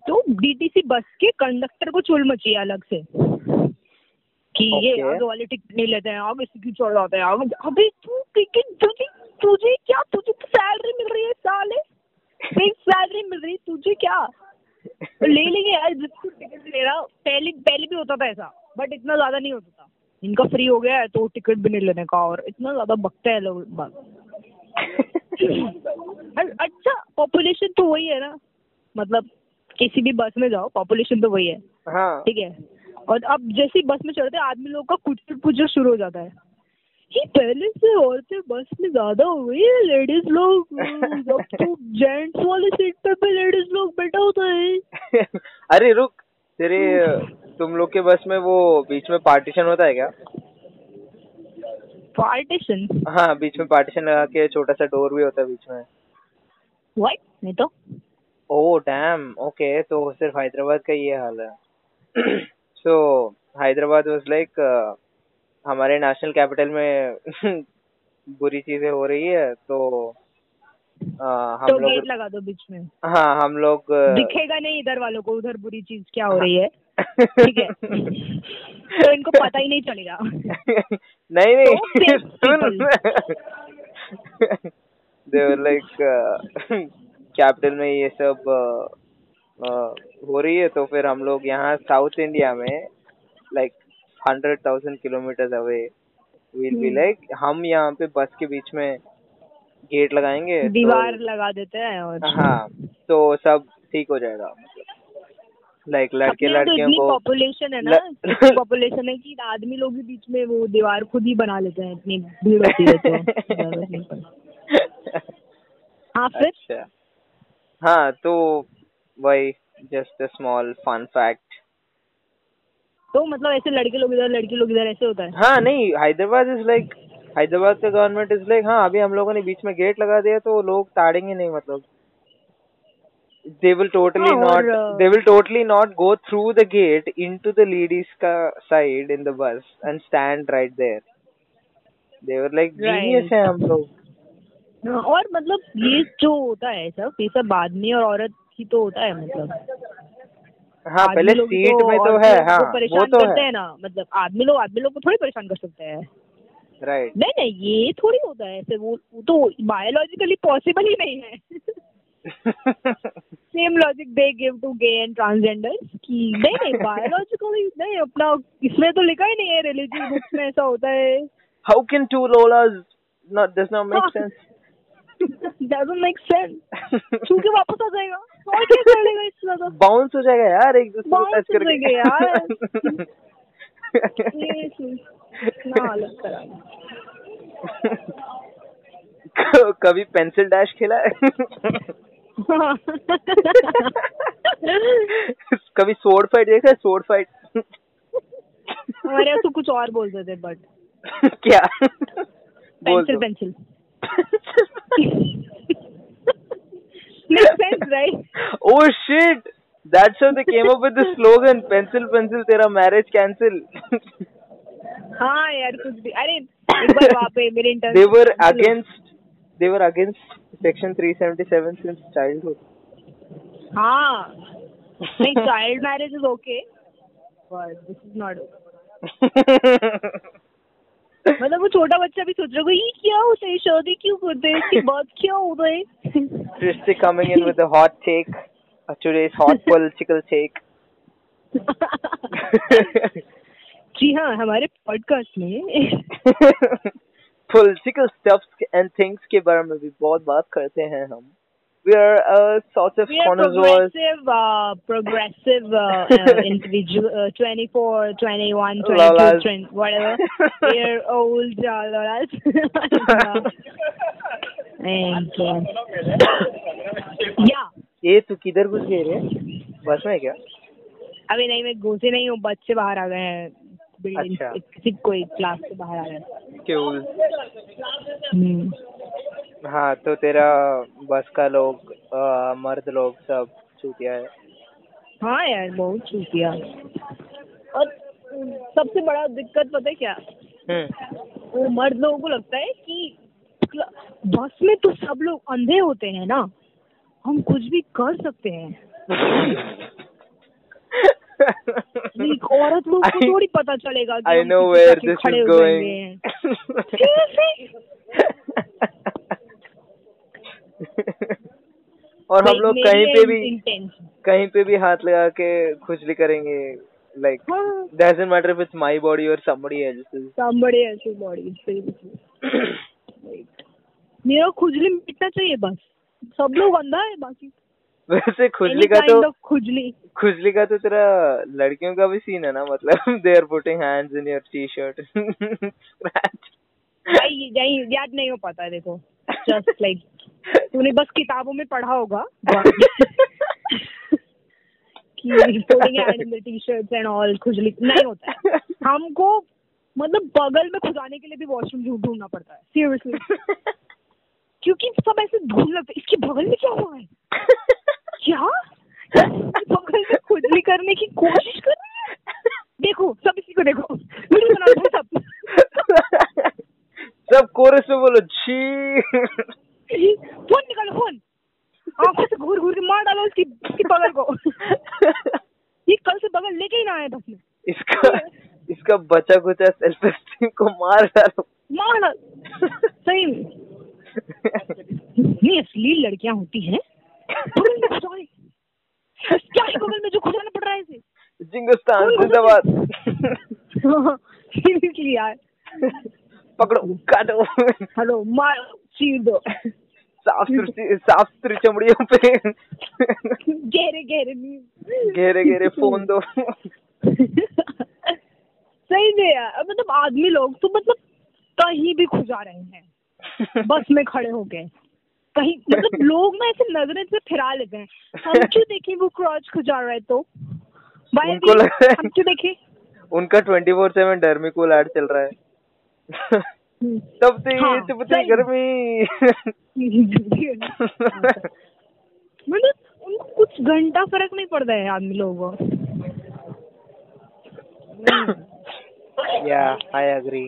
तो डीटीसी बस के कंडक्टर को चुल मची है अलग से। कि ये Okay. आगे वाले टिकट नहीं लेते हैं आगे से क्यों चढ़ जाते हैं? आगे अबे तू टिकट तुझे तुझे क्या तुझे सैलरी मिल रही है साले। फिक्स सैलरी मिल रही है तुझे क्या? तो ले लेंगे। यार जिसको टिकट ले रहा पहले पहले भी होता था ऐसा बट इतना ज़्यादा नहीं होता था। इनका फ्री हो गया है तो टिकट भी नहीं लेने का और इतना ज़्यादा बकते हैं लोग और अच्छा पॉपुलेशन तो वही है ना। मतलब किसी भी बस में जाओ पॉपुलेशन तो वही है। हाँ। ठीक है? और अब जैसे ही बस में चढ़ते आदमी लोग का कुछ कुछ शुरू हो जाता है। कि पहले से औरतें बस में ज़्यादा हो गई है लेडीज़ लोग। अब तो जेंट्स वाले सीट पे भी लेडीज़ लोग बैठा होता है। अरे रुक तेरे तुम लोग के बस में वो बीच में पार्टीशन होता है क्या? पार्टीशन हाँ बीच में पार्टीशन लगा के छोटा सा डोर भी होता है बीच में। व्हाट नहीं तो। ओह डैम ओके तो सिर्फ़ हैदराबाद का ये हाल है। सो हैदराबाद वाज लाइक हमारे नेशनल कैपिटल में बुरी चीज़ें हो रही है तो uh, हम तो लोग लगा दो बीच में। हाँ हम लोग uh, दिखेगा नहीं इधर वालों को उधर बुरी चीज़ क्या हो रही है। ठीक है। तो इनको पता ही नहीं चलेगा। नहीं नहीं। सुन। were like कैपिटल में ये सब हो रही है तो फिर हम लोग यहाँ साउथ इंडिया में like hundred thousand kilometre away will be. Like हम यहाँ पे बस के बीच में गेट लगाएँगे दीवार तो- दीवार लगा देते हैं और हाँ तो सब ठीक हो जाएगा लाइक लड़के अपने यहाँ तो लड़कियों को पॉपुलेशन है ना पॉपुलेशन है कि आदमी लोग भी बीच में वो दीवार खुद ही बना लेते हैं इतनी भीड़ होती है तो। हाँ फिर अच्छा हाँ तो वही just a small fun fact तो मतलब ऐसे लड़के लोग इधर लड़की लोग इधर ऐसे होता है हाँ नहीं हैदराबाद इज़ लाइक हैदराबाद का गवर्नमेंट इज़ लाइक हाँ अभी हम लोगों ने बीच में गेट लगा दिया तो लोग ताड़ेंगे नहीं मतलब they will totally हाँ, not और, uh, they will totally not go through the gate into the ladies का side in the bus and stand right there they were like genius Right. है हम लोग हाँ, और मतलब ये जो होता है सब ये सब आदमी और औरत ही तो होता है मतलब। हाँ पहले सीट में तो है हाँ वो परेशान तो करते है। हैं ना मतलब आदमी लोग आदमी लोग को थोड़ी परेशान कर सकते हैं। राइट नहीं नहीं ये थोड़ी होता है ऐसे वो वो तो बायोलॉजिकली पॉसिबल ही नहीं है। Same logic they give to gay and transgender कि नहीं नहीं बायोलॉजिकली नहीं अपना इसमें तो लिखा ही नहीं है रिलीजियस बुक्स में ऐसा होता है। How can two lolas not does not make हाँ। सेंस छू के वापस आ जाएगा। और क्या कर लेगा इससे ज़्यादा बाउंस हो जाएगा यार एक दूसरे को टच करके। जाएगा ये इतना अलग करा कभी पेंसिल डैश खेला है? कभी सोर्ड फाइट देखा है? सोर्ड फाइट हमारे यहाँ तो कुछ और बोलते थे बट क्या? Pencil pencil Makes sense, right? oh shit that's how they came up with the slogan pencil pencil तेरा marriage cancel हाँ यार कुछ भी अरे एक बार वहाँ पे मेरे intern they were against they were against section 377 since childhood हाँ नहीं child marriage is okay but this is not मतलब वो छोटा बच्चा भी सोच रहा क्या होता है शादी क्यों करते बात क्या हो रहा है? Srishti coming in with hot take a hot political take जी हाँ हमारे पॉडकास्ट में पोलिटिकल स्टेप्स एंड थिंग्स के बारे में भी बहुत बात करते हैं हम। we are a sort of we are connoisseurs progressive uh, progressive uh, uh, individual uh, 24 21 22 Lolas. 20, whatever year old uh, lolas and uh, yeah ये तू किधर घुस गई रे बस में क्या अभी नहीं मैं घुसे नहीं हूँ बच्चे बाहर आ गए हैं बिल्डिंग अच्छा। किसी कोई क्लास से बाहर आ गए हैं। क्यों हम्म हाँ तो तेरा बस का लोग अ, मर्द लोग सब चूतिया है। हाँ यार बहुत चूतिया और सबसे बड़ा दिक्कत पता है क्या? हम्म। वो मर्द लोगों को लगता है कि बस में तो सब लोग अंधे होते हैं ना। हम कुछ भी कर सकते हैं। औरत लोग को थोड़ी पता चलेगा कि I हम know किसी where जाके this खड़े is हो going. जाएँगे हैं। Seriously? और हम लोग कहीं पे भी कहीं पे भी हाथ लगा के खुजली करेंगे like doesn't matter if it's my body or somebody else's somebody else's body, मेरा खुजली मिटना चाहिए बस। सब लोग अंधा है बाकी। वैसे खुजली का तो खुजली। खुजली का तो तेरा लड़कियों का भी सीन है ना मतलब they are putting hands in your T shirt याद नहीं हो पाता देखो। जस्ट लाइक तूने बस किताबों में पढ़ा होगा। the t-shirts and all, खुजली। नहीं होता है। हमको मतलब बगल में खुदाने के लिए भी वॉशरूम ढूंढना पड़ता है। सीरियसली क्योंकि सब ऐसे ढूंढ लगते इसके बगल में क्या हुआ है? क्या? बगल में खुजली करने की कोशिश कर रही है? देखो, सब इसी को देखो वीडियो बना रहे हैं सब सब कोरस में बोलो छी फ़ोन निकालो फ़ोन आँखों से घूर घूर के मार डालो उसकी उसकी बगल को ये कल से बगल लेके ही ना आए बस में इसका इसका बचा कुचा सेल्फ एस्टीम को मार डालो। मार सही। इतनी अश्लील लड़कियाँ होती हैं। क्या है बगल में जो खुदाना पड़ रहा है इसे? जिंगस्तान जिंदाबाद। सीरियसली यार। पकड़ो काटो। हेलो मार चीर दो। साफ़ सुथरी साफ़ सुथरी चमड़ियों पे। गहरे गहरे घेरे घेरे फ़ोन दो। में मतलब आदमी लोग तो मतलब कहीं भी खुजा रहे हैं। बस में खड़े हो गए। कहीं मतलब लोग ना ऐसे नज़रें से फिरा लेते हैं। हम क्यों देखें वो क्रॉच खुजा रहा है तो? भाई हम क्यों देखें? उनका twenty four seven Dermicool ad चल रहा है। हम्म। तब से हाँ, चुपती सही। गर्मी। मतलब उनको कुछ घंटा फ़र्क नहीं पड़ता है आदमी लोगों को। या आई एग्री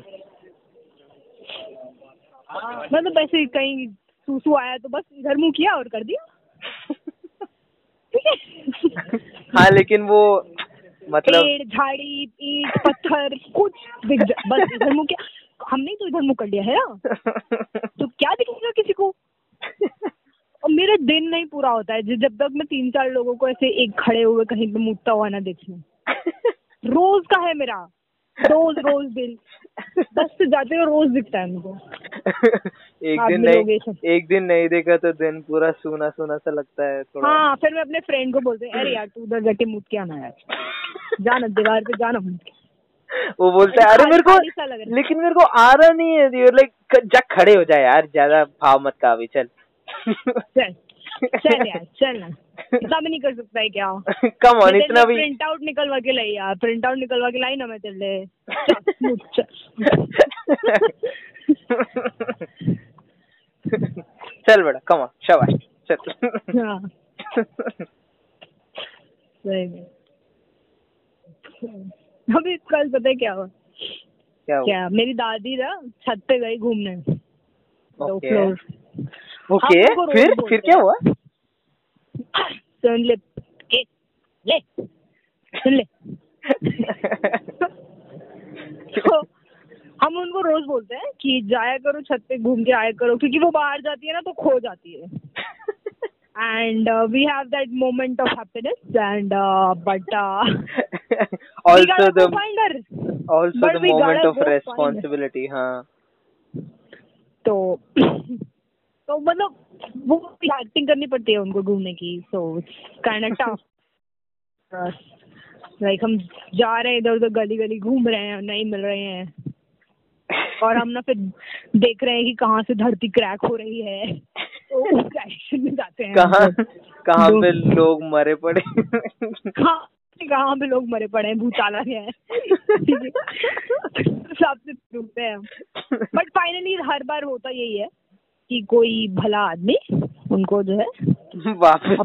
मतलब ऐसे कहीं सूसू आया तो बस इधर मुँह किया और कर दिया। ठीक है? हाँ लेकिन वो मतलब पेड़ झाड़ी ईट पत्थर कुछ दिख जा बस इधर मुँह किया। हमने तो इधर मुँह कर लिया है ना? तो क्या दिखेगा किसी को? और मेरा दिन नहीं पूरा होता है जब तक मैं तीन चार लोगों को ऐसे एक खड़े हुए कहीं पे मुड़ता हुआ ना देख लूँ रोज का है मेरा। रोज रोज दिन। बस से जाते हुए रोज दिखता है मुझको एक दिन नहीं एक दिन नहीं देखा तो दिन पूरा सूना सूना सा लगता है थोड़ा। हाँ फिर मैं अपने फ्रेंड को बोलते हैं अरे यार तू उधर जाके मुझ के आना यार। जाना दीवार पे जाना मुझ के। वो बोलता है अरे मेरे को लेकिन मेरे को आ रहा नहीं है लाइक जा खड़े हो जाए यार ज़्यादा भाव मत का अभी चल। चल चल यार चल ना. इतना भी नहीं कर सकता है क्या? कम ऑन इतना भी प्रिंट आउट निकलवा के लाई यार प्रिंट आउट निकलवा के लाई ना मैं तेरे चल, बेटा कम ऑन शाबाश चल. हाँ. सही में. अभी कल पता है क्या हुआ? क्या हुआ? क्या मेरी दादी ना छत पे गई घूमने. दो फ्लोर ओके हाँ, फिर फिर क्या हुआ? सुन ले ले सुन ले। तो हम उनको रोज बोलते हैं कि जाया करो छत पे घूम के आया करो क्योंकि वो बाहर जाती है ना तो खो जाती है। And we have that moment of happiness and but also the also the moment of responsibility हाँ। तो तो मतलब वो एक्टिंग करनी पड़ती है उनको घूमने की so kind of tough like हम जा रहे हैं इधर उधर गली गली घूम रहे हैं नहीं मिल रहे हैं। और हम ना फिर देख रहे हैं कि कहाँ से धरती क्रैक हो रही है। तो डायरेक्शन में जाते हैं कहाँ कहाँ पे लोग- मरे पड़े? हाँ कहाँ पे लोग मरे पड़े हैं? भूचाला गया है। हिसाब से हैं बट फाइनली हर बार होता यही है। कि कोई भला आदमी उनको जो है वापस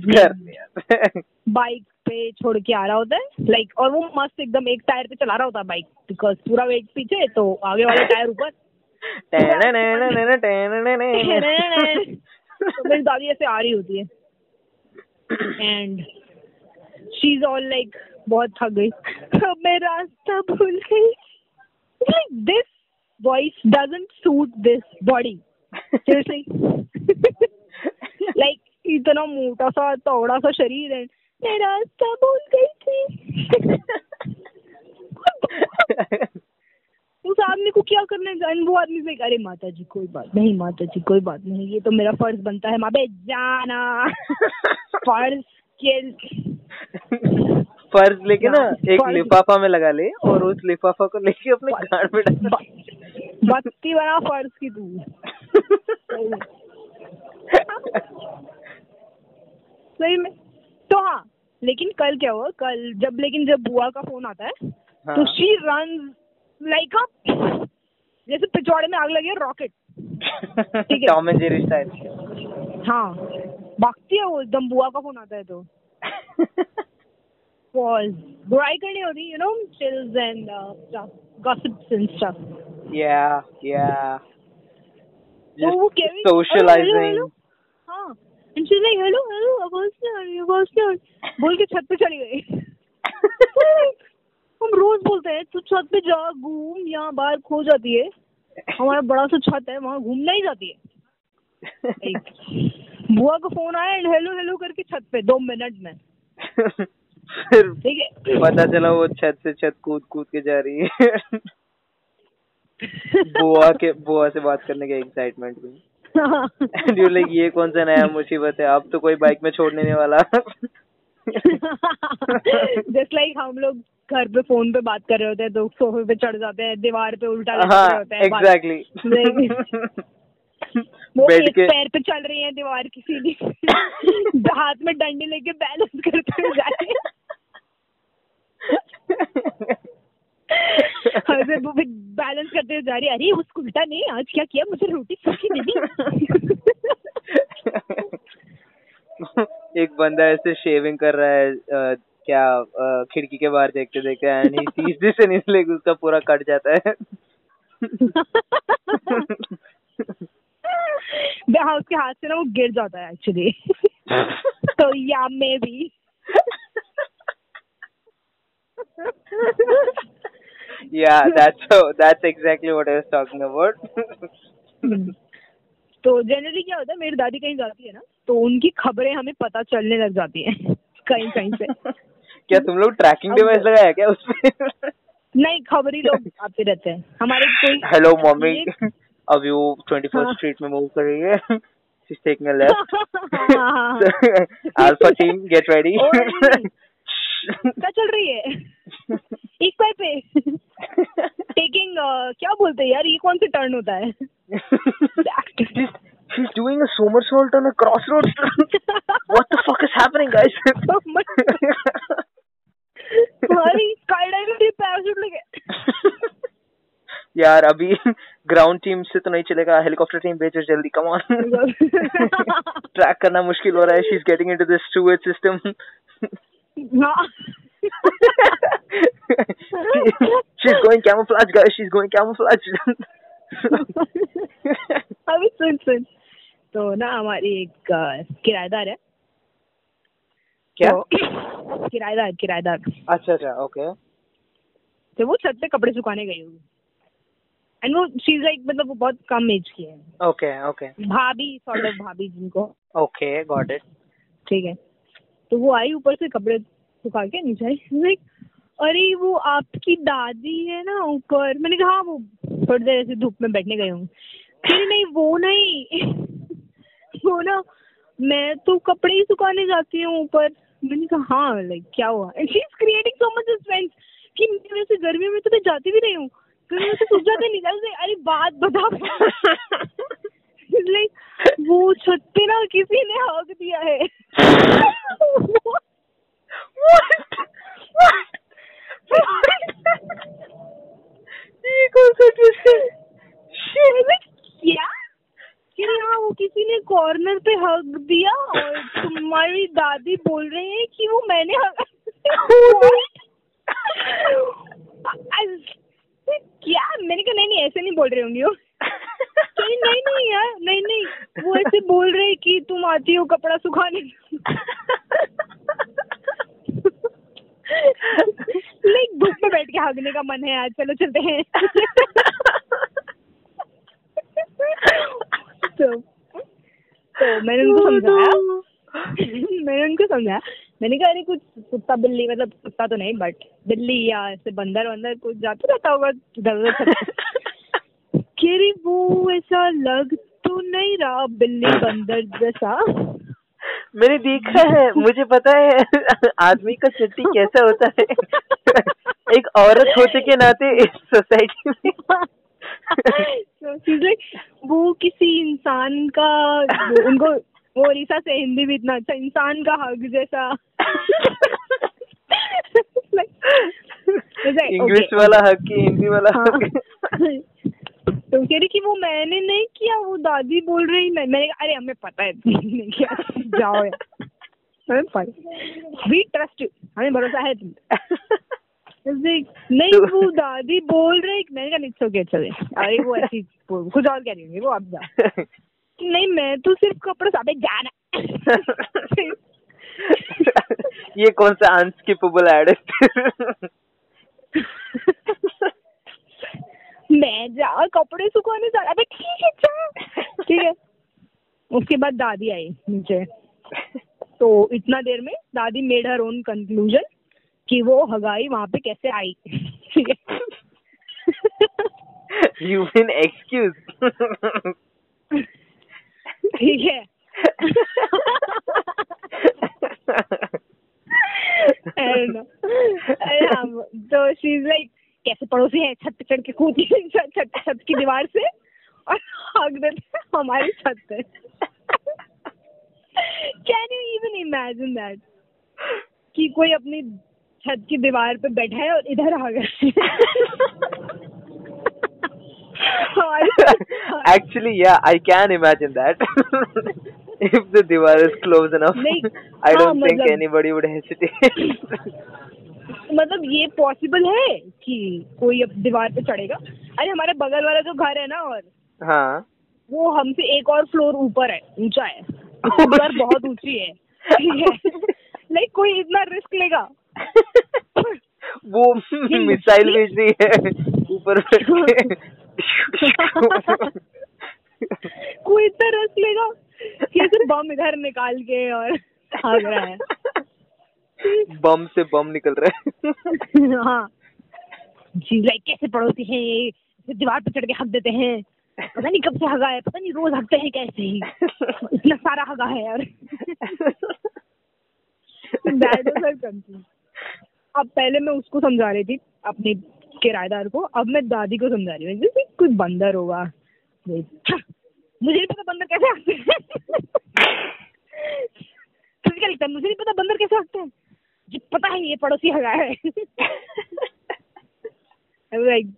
बाइक पे छोड़ के आ रहा होता है लाइक और वो मस्त एकदम एक टायर पे चला रहा होता है बाइक बिकॉज़ पूरा वेट पीछे तो आगे वाले टायर ऊपर। तो मेरी दादी ऐसे आ रही होती है। And she is all like बहुत थक गई। मैं रास्ता भूल गई। Like this voice doesn't suit this body seriously? Like इतना मोटा सा तौड़ा सा शरीर है। मैं रास्ता भूल गई थी। उस आदमी को क्या करने जाए वो आदमी से अरे माता जी कोई बात नहीं माता जी कोई बात नहीं ये तो मेरा फ़र्ज़ बनता है माँ बे जाना। फ़र्ज़ के फ़र्ज़ लेके ना एक लिफाफा में लगा ले और उस लिफाफा को लेके अपने गाड़ में डाल बत्ती बना फ़र्ज़ की तू। सही में। तो हाँ लेकिन कल क्या हुआ? कल जब लेकिन जब बुआ का फ़ोन आता है हाँ. तो। शी रन लाइक अ जैसे पिछवाड़े में आग लगी रॉकेट ठीक है। टॉम एंड जेरी स्टाइल हाँ। भागती है वो एकदम बुआ का फ़ोन आता है तो। पॉज बुराई करनी होती you know chills and stuff gossips and stuff yeah yeah socializing. हाँ रही आवाज़ नहीं आ बोल के छत पे चली गई। हम रोज बोलते हैं तू छत पे जा घूम यहाँ बाहर खो जाती है। हमारा बड़ा सा छत है वहाँ घूमना ही जाती है। बुआ का फ़ोन आया एंड हेलो हेलो करके छत पे दो मिनट में। फिर ठीक है। पता चला वो छत से छत कूद कूद के जा रही है। बुआ के बुआ से बात करने के एक्साइटमेंट में। एंड यू लाइक ये कौन सा नया मुसीबत है? अब तो कोई बाइक में छोड़ने नहीं वाला। जस्ट लाइक हम लोग घर पे फ़ोन पे बात कर रहे होते हैं तो सोफे पे चढ़ जाते हैं दीवार पे उल्टा रहे हाँ होते हैं एग्जैक्टली वो एक के पैर पे चल रही है दीवार की सीधी। हाथ में डंडे लेके बैलेंस करते हुए जा रही है। और वो बैलेंस करते हुए जा रही है अरे उसको उल्टा नहीं आज क्या किया? मुझे रोटी दे दी। एक बंदा ऐसे शेविंग कर रहा है अ, क्या खिड़की के बाहर देखते देखते and he sees this and इसलिए उसका पूरा कट जाता है। हाँ उसके हाथ से ना वो गिर जाता है एक्चुअली तो या मे भी yeah that's so that's exactly what i was talking about. तो जनरली क्या होता है मेरी दादी कहीं जाती है ना तो उनकी खबरें हमें पता चलने लग जाती हैं कहीं कहीं से। क्या तुम लोग ट्रैकिंग डिवाइस लगाया क्या उसमें? नहीं खबरी लोग आते रहते हैं। हमारे कोई हेलो मम्मी अब यू ट्वेंटी हाँ। फ़र्स्ट स्ट्रीट में मूव कर रही है। She's taking a left. हाँ, हाँ, alpha team get ready. क्या चल रही है? एक पे। टेकिंग क्या बोलते हैं यार ये कौन सा टर्न होता है? She's, she's doing a somersault on a crossroads what the fuck is happening guys? हमारी स्काई डाइविंग पैराशूट लगे यार अभी ग्राउंड टीम से तो नहीं चलेगा हेलीकॉप्टर टीम भेजो जल्दी कम ऑन ट्रैक करना मुश्किल हो रहा है she is getting into this to system going camouflage guys she is going camouflage अभी सुन सुन तो ना हमारी एक किराएदार है क्या तो- किराएदार किराएदार अच्छा अच्छा ओके तो वो छत पे कपड़े सुखाने गई होगी एंड वो चीज़ लाइक मतलब वो बहुत कम एज की है। ओके ओके भाभी सॉर्ट ऑफ़ भाभी जिनको। ओके गॉट इट ठीक है। तो वो आई ऊपर से कपड़े सुखा के नीचे आई। लाइक अरे, वो आपकी दादी है ना ऊपर। मैंने कहा हाँ वो थोड़ी देर ऐसे धूप में बैठने गई हूँ। नहीं नहीं, वो नहीं। वो ना, मैं तो कपड़े ही सुखाने जाती हूँ ऊपर। मैंने कहा हाँ लाइक क्या हुआ? And she is creating so much suspense कि मैं वैसे गर्मियों में तो मैं जाती भी नहीं हूँ। फिर मैं सोच जाते निकल से, अरे, बात बता लाइक वो छत पे ना किसी ने हक दिया है। ये कौन सा ट्विस्ट है क्या कि हाँ वो किसी ने कॉर्नर पे हक दिया और तुम्हारी दादी बोल रही है कि वो मैंने हक क्या मैंने कहा नहीं नहीं ऐसे नहीं बोल रही होंगी वो नहीं नहीं नहीं यार नहीं नहीं। वो ऐसे बोल रहे कि तुम आती हो कपड़ा सुखाने लाइक धूप में बैठ के हगने का मन है आज चलो चलते हैं। तो तो मैंने उनको समझाया। मैंने उनको समझाया। मैंने कहा अरे कुछ कुत्ता बिल्ली मतलब कुत्ता तो नहीं बट बिल्ली या ऐसे बंदर वंदर कुछ जाते रहता होगा इधर उधर वो ऐसा लग तो नहीं रहा बिल्ली बंदर जैसा। मैंने देखा है मुझे पता है आदमी का चट्टी कैसा होता है। एक औरत होने के नाते इस सोसाइटी में। Like, वो किसी इंसान का उनको वो रीसा से हिंदी भी इतना अच्छा इंसान का हक जैसा। इंग्लिश वाला हक की हिंदी वाला हाँ। हक तो कह रही कि वो मैंने नहीं किया वो दादी बोल रही मैं मैंने अरे हमें पता है तुमने नहीं किया जाओ यार। वी ट्रस्ट हमें भरोसा है तुम नहीं तो- वो दादी बोल रही मैंने कहा इट्स ओके चले। अरे वो ऐसी कुछ और कह रही होंगी वो अब जा। नहीं मैं तो सिर्फ़ कपड़े साबे जाना। ये कौन सा अनस्किपेबल एड है? मैं जा कपड़े सुखाने जा अबे ठीक है जा। ठीक है। उसके बाद दादी आई नीचे। तो इतना देर में दादी मेड हर ओन कंक्लूजन कि वो हगाई वहाँ पे कैसे आई। ठीक है। यू मीन एक्सक्यूज ठीक है। And, तो शी इज़ लाइक कैसे पड़ोसी है छत पे चढ़ के कूदी छत की दीवार से और हक देते हमारी छत पे can you even imagine that कि कोई अपनी छत की दीवार पे बैठा है और इधर आ छत- Actually, yeah, I can imagine that. if the divar is close enough, I हाँ, don't think मतलब- anybody would hesitate. मतलब ये पॉसिबल है कि कोई अब दीवार पे चढ़ेगा? अरे हमारे बगल वाला जो घर है ना और हाँ। वो हमसे एक और फ्लोर ऊपर है ऊँचा है। दीवार बहुत ऊँची है। लाइक कोई इतना रिस्क लेगा? वो मिसाइल भेज रही है। ऊपर कोई इतना रिस्क लेगा कि ऐसे बम इधर निकाल के और भाग रहा है। बम से बम निकल रहा है। हाँ। जी लाइक कैसे पड़ोसी हैं ये? दीवार पे चढ़ के हक देते हैं। पता नहीं कब से हगा है पता नहीं रोज हकते हैं कैसे ही। इतना सारा हगा है यार. अब पहले मैं उसको समझा रही थी अपने किराएदार को। अब मैं दादी को समझा रही हूँ। जैसे कोई बंदर होगा। मुझे नहीं पता बंदर कैसे हँसते हैं। तुझे क्या लगता है मुझे नहीं पता बंदर कैसे हँसते हैं? पता है ये पड़ोसी हगा है। लाइक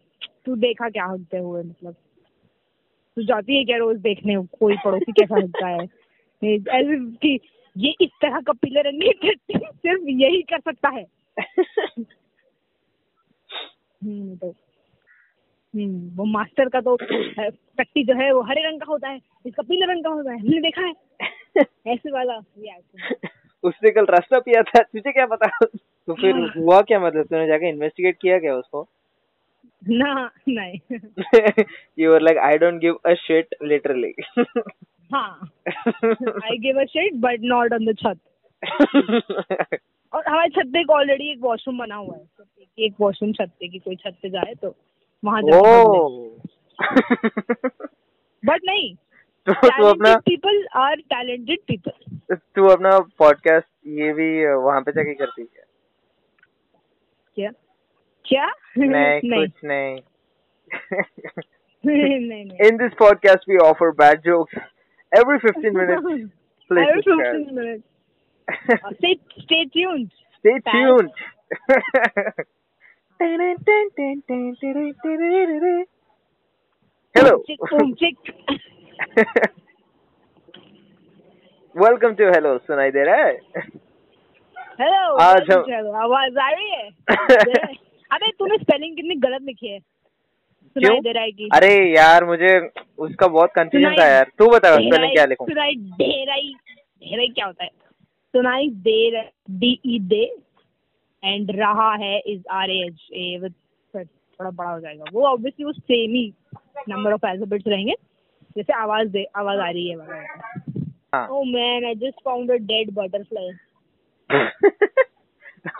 तू देखा क्या हँसते हुए? मतलब तू जाती है क्या रोज देखने? कोई पड़ोसी कैसा हंसता है? ऐसे कि ये इस तरह का पीले रंग की टट्टी सिर्फ़ यही कर सकता है। हम्म तो हम्म वो मास्टर का तो पट्टी जो है वो हरे रंग का होता है इसका पीले रंग का होता है। हमने देखा है। ऐसे वाला रिएक्शन उसने कल रास्ता पिया था। तुझे क्या पता? तो फिर हुआ क्या मतलब? तूने जाके इन्वेस्टिगेट किया क्या उसको? ना नहीं। You are like I don't give a shit literally हाँ। I give a shit but not on the छत। और हमारे छत पे एक ऑलरेडी एक वॉशरूम बना हुआ है। तो एक- एक वॉशरूम छत पे की कोई छत पे जाए तो वहाँ बट नहीं। तो तू अपना पीपल आर टैलेंटेड पीपल तू अपना पॉडकास्ट ये भी वहाँ पे जाके करती है। क्या? कुछ नहीं। In this podcast we offer bad jokes every fifteen minute please every Welcome to Hello सुनाई दे रहा है? हेलो आज हम- आवाज़ आ रही है? अबे तूने स्पेलिंग कितनी गलत लिखी है? सुनाई दे रहा है अरे यार मुझे उसका बहुत कंफ्यूजन था यार। तू बता स्पेलिंग क्या लिखूं? सुनाई दे ढेराई ढेराई क्या होता है? सुनाई दे डी ई दे एंड रहा है is R H A with थोड़ा बड़ा हो जाएगा। वो ऑब्वियसली वो सेम ही नंबर ऑफ़ अल्फाबेट्स रहेंगे। जैसे आवाज़ दे आवाज़ आ रही है। हाँ। ओह man I just found a dead butterfly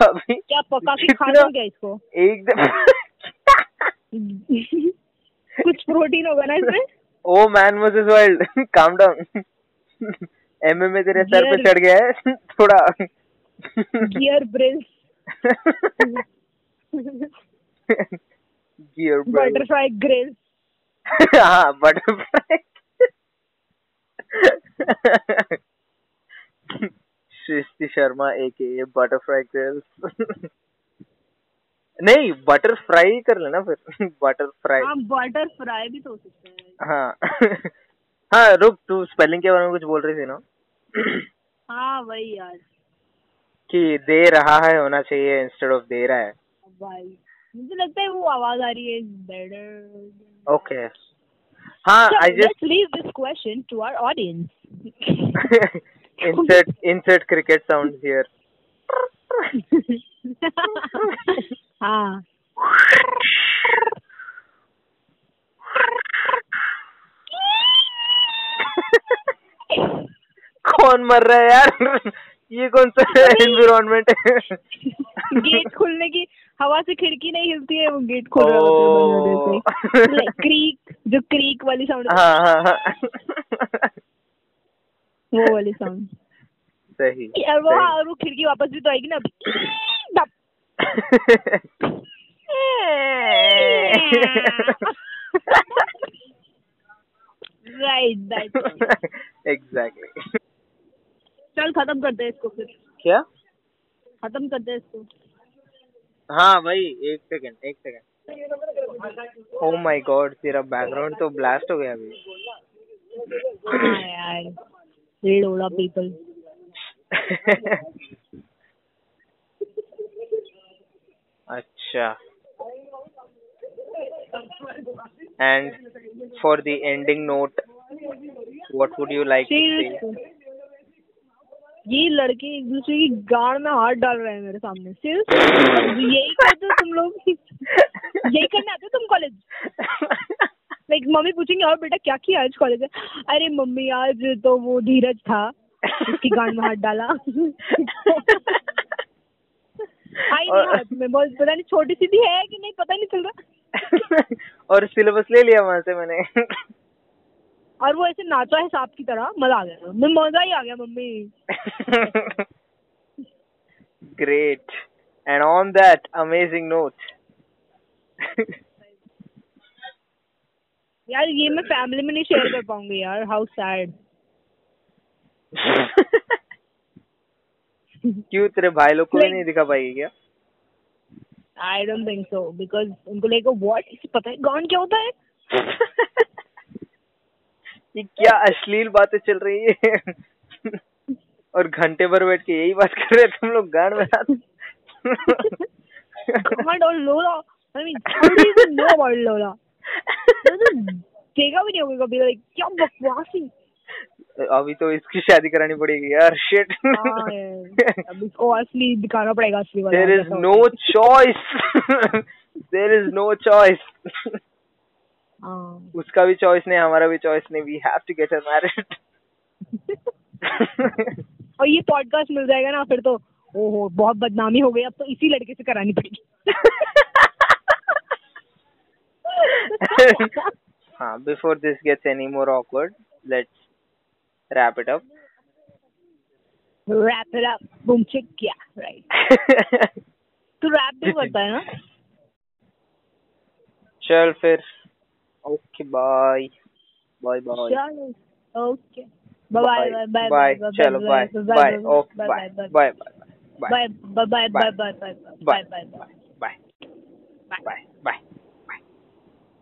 अभी क्या पका के खा लो क्या इसको? एकदम कुछ प्रोटीन होगा ना इसमें? ओ man versus world calm down MMA तेरे सर पे चढ़ गया है। थोड़ा gear Grylls gear butterfly Grylls हाँ बटरफ्लाई सृष्टि शर्मा एक बटरफ्लाई गर्ल्स नहीं बटर फ्राई कर लेना फिर। बटर फ्राई हाँ बटर फ्राई भी तो हो सकता है। हाँ। हाँ रुक तू स्पेलिंग के बारे में कुछ बोल रही थी ना? हाँ वही यार। कि दे रहा है होना चाहिए इंस्टेड ऑफ़ दे रहा है। भाई मुझे लगता है वो आवाज़ आ रही है better okay हाँ I just let's leave this question to our audience. insert insert cricket sounds here हाँ कौन मर रहा है यार ये कौन सा एनवायरनमेंट है? गेट खुलने की हवा से खिड़की नहीं हिलती है वो गेट खुल रहा होता है क्रीक जो क्रीक वाली साउंड हाँ। हाँ हाँ वो वाली साउंड सही यार वो हाँ, और वो खिड़की वापस भी तो आएगी ना। राइट दैट एग्जैक्टली चल खत्म कर दे इसको फिर। क्या? खत्म कर दे इसको। हाँ भाई एक सेकंड एक सेकंड ओ माय गॉड तेरा बैकग्राउंड तो ब्लास्ट हो गया अभी। रेड ओला पीपल अच्छा। And for the ending note what would you like to say? Seriously. ये लड़के एक दूसरे की गाड़ में हाथ डाल रहे हैं मेरे सामने। सिर्फ़ यही करते हो तुम लोग। यही करने आते हो तुम कॉलेज लाइक मम्मी पूछेंगे और बेटा क्या किया आज कॉलेज में? अरे मम्मी आज तो वो धीरज था। उसकी गांड में हाथ डाला। आई नहीं हाथ में बहुत पता नहीं छोटी सी भी है कि नहीं पता नहीं चल रहा। और सिलेबस ले लिया वहाँ से मैंने। और वो ऐसे नाचा है सांप की तरह मज़ा आ गया। मैं मज़ा ही आ गया mummy. Great. And on that amazing note यार ये मैं फैमिली में नहीं शेयर कर पाऊँगी यार हाउ सैड क्यों तेरे भाई लोग को भी नहीं दिखा पाएगी क्या? I don't think so because उनको लेकर व्हाट पता है गान क्या होता है? ये क्या अश्लील बातें चल रही है? और घंटे भर बैठ के यही बात कर रहे हैं तुम लोग गान में हाथ गांड lola I mean how do know about lola देखा भी नहीं होगा कभी लाइक क्या बकवासी? अभी तो इसकी शादी करानी पड़ेगी यार शिट हाँ अब इसको असली दिखाना पड़ेगा असली वाला there is कैसा no होता choice. There is no choice है। हाँ उसका भी चॉइस नहीं हमारा भी चॉइस नहीं we have to get her married. और ये पॉडकास्ट मिल जाएगा ना फिर तो ओहो बहुत बदनामी हो गई अब तो इसी लड़के से करानी पड़ेगी। हाँ before this gets any more awkward let's wrap it up. Wrap it up boom chick क्या राइट तू रैप भी करता है ना? चल फिर। ok bye. Bye, bye. Chalo. Okay. Bye, bye, bye, bye. Chalo, bye, bye. Okay, bye, bye, bye, bye, bye, bye, bye, bye, bye, bye, bye, bye, bye, bye, bye.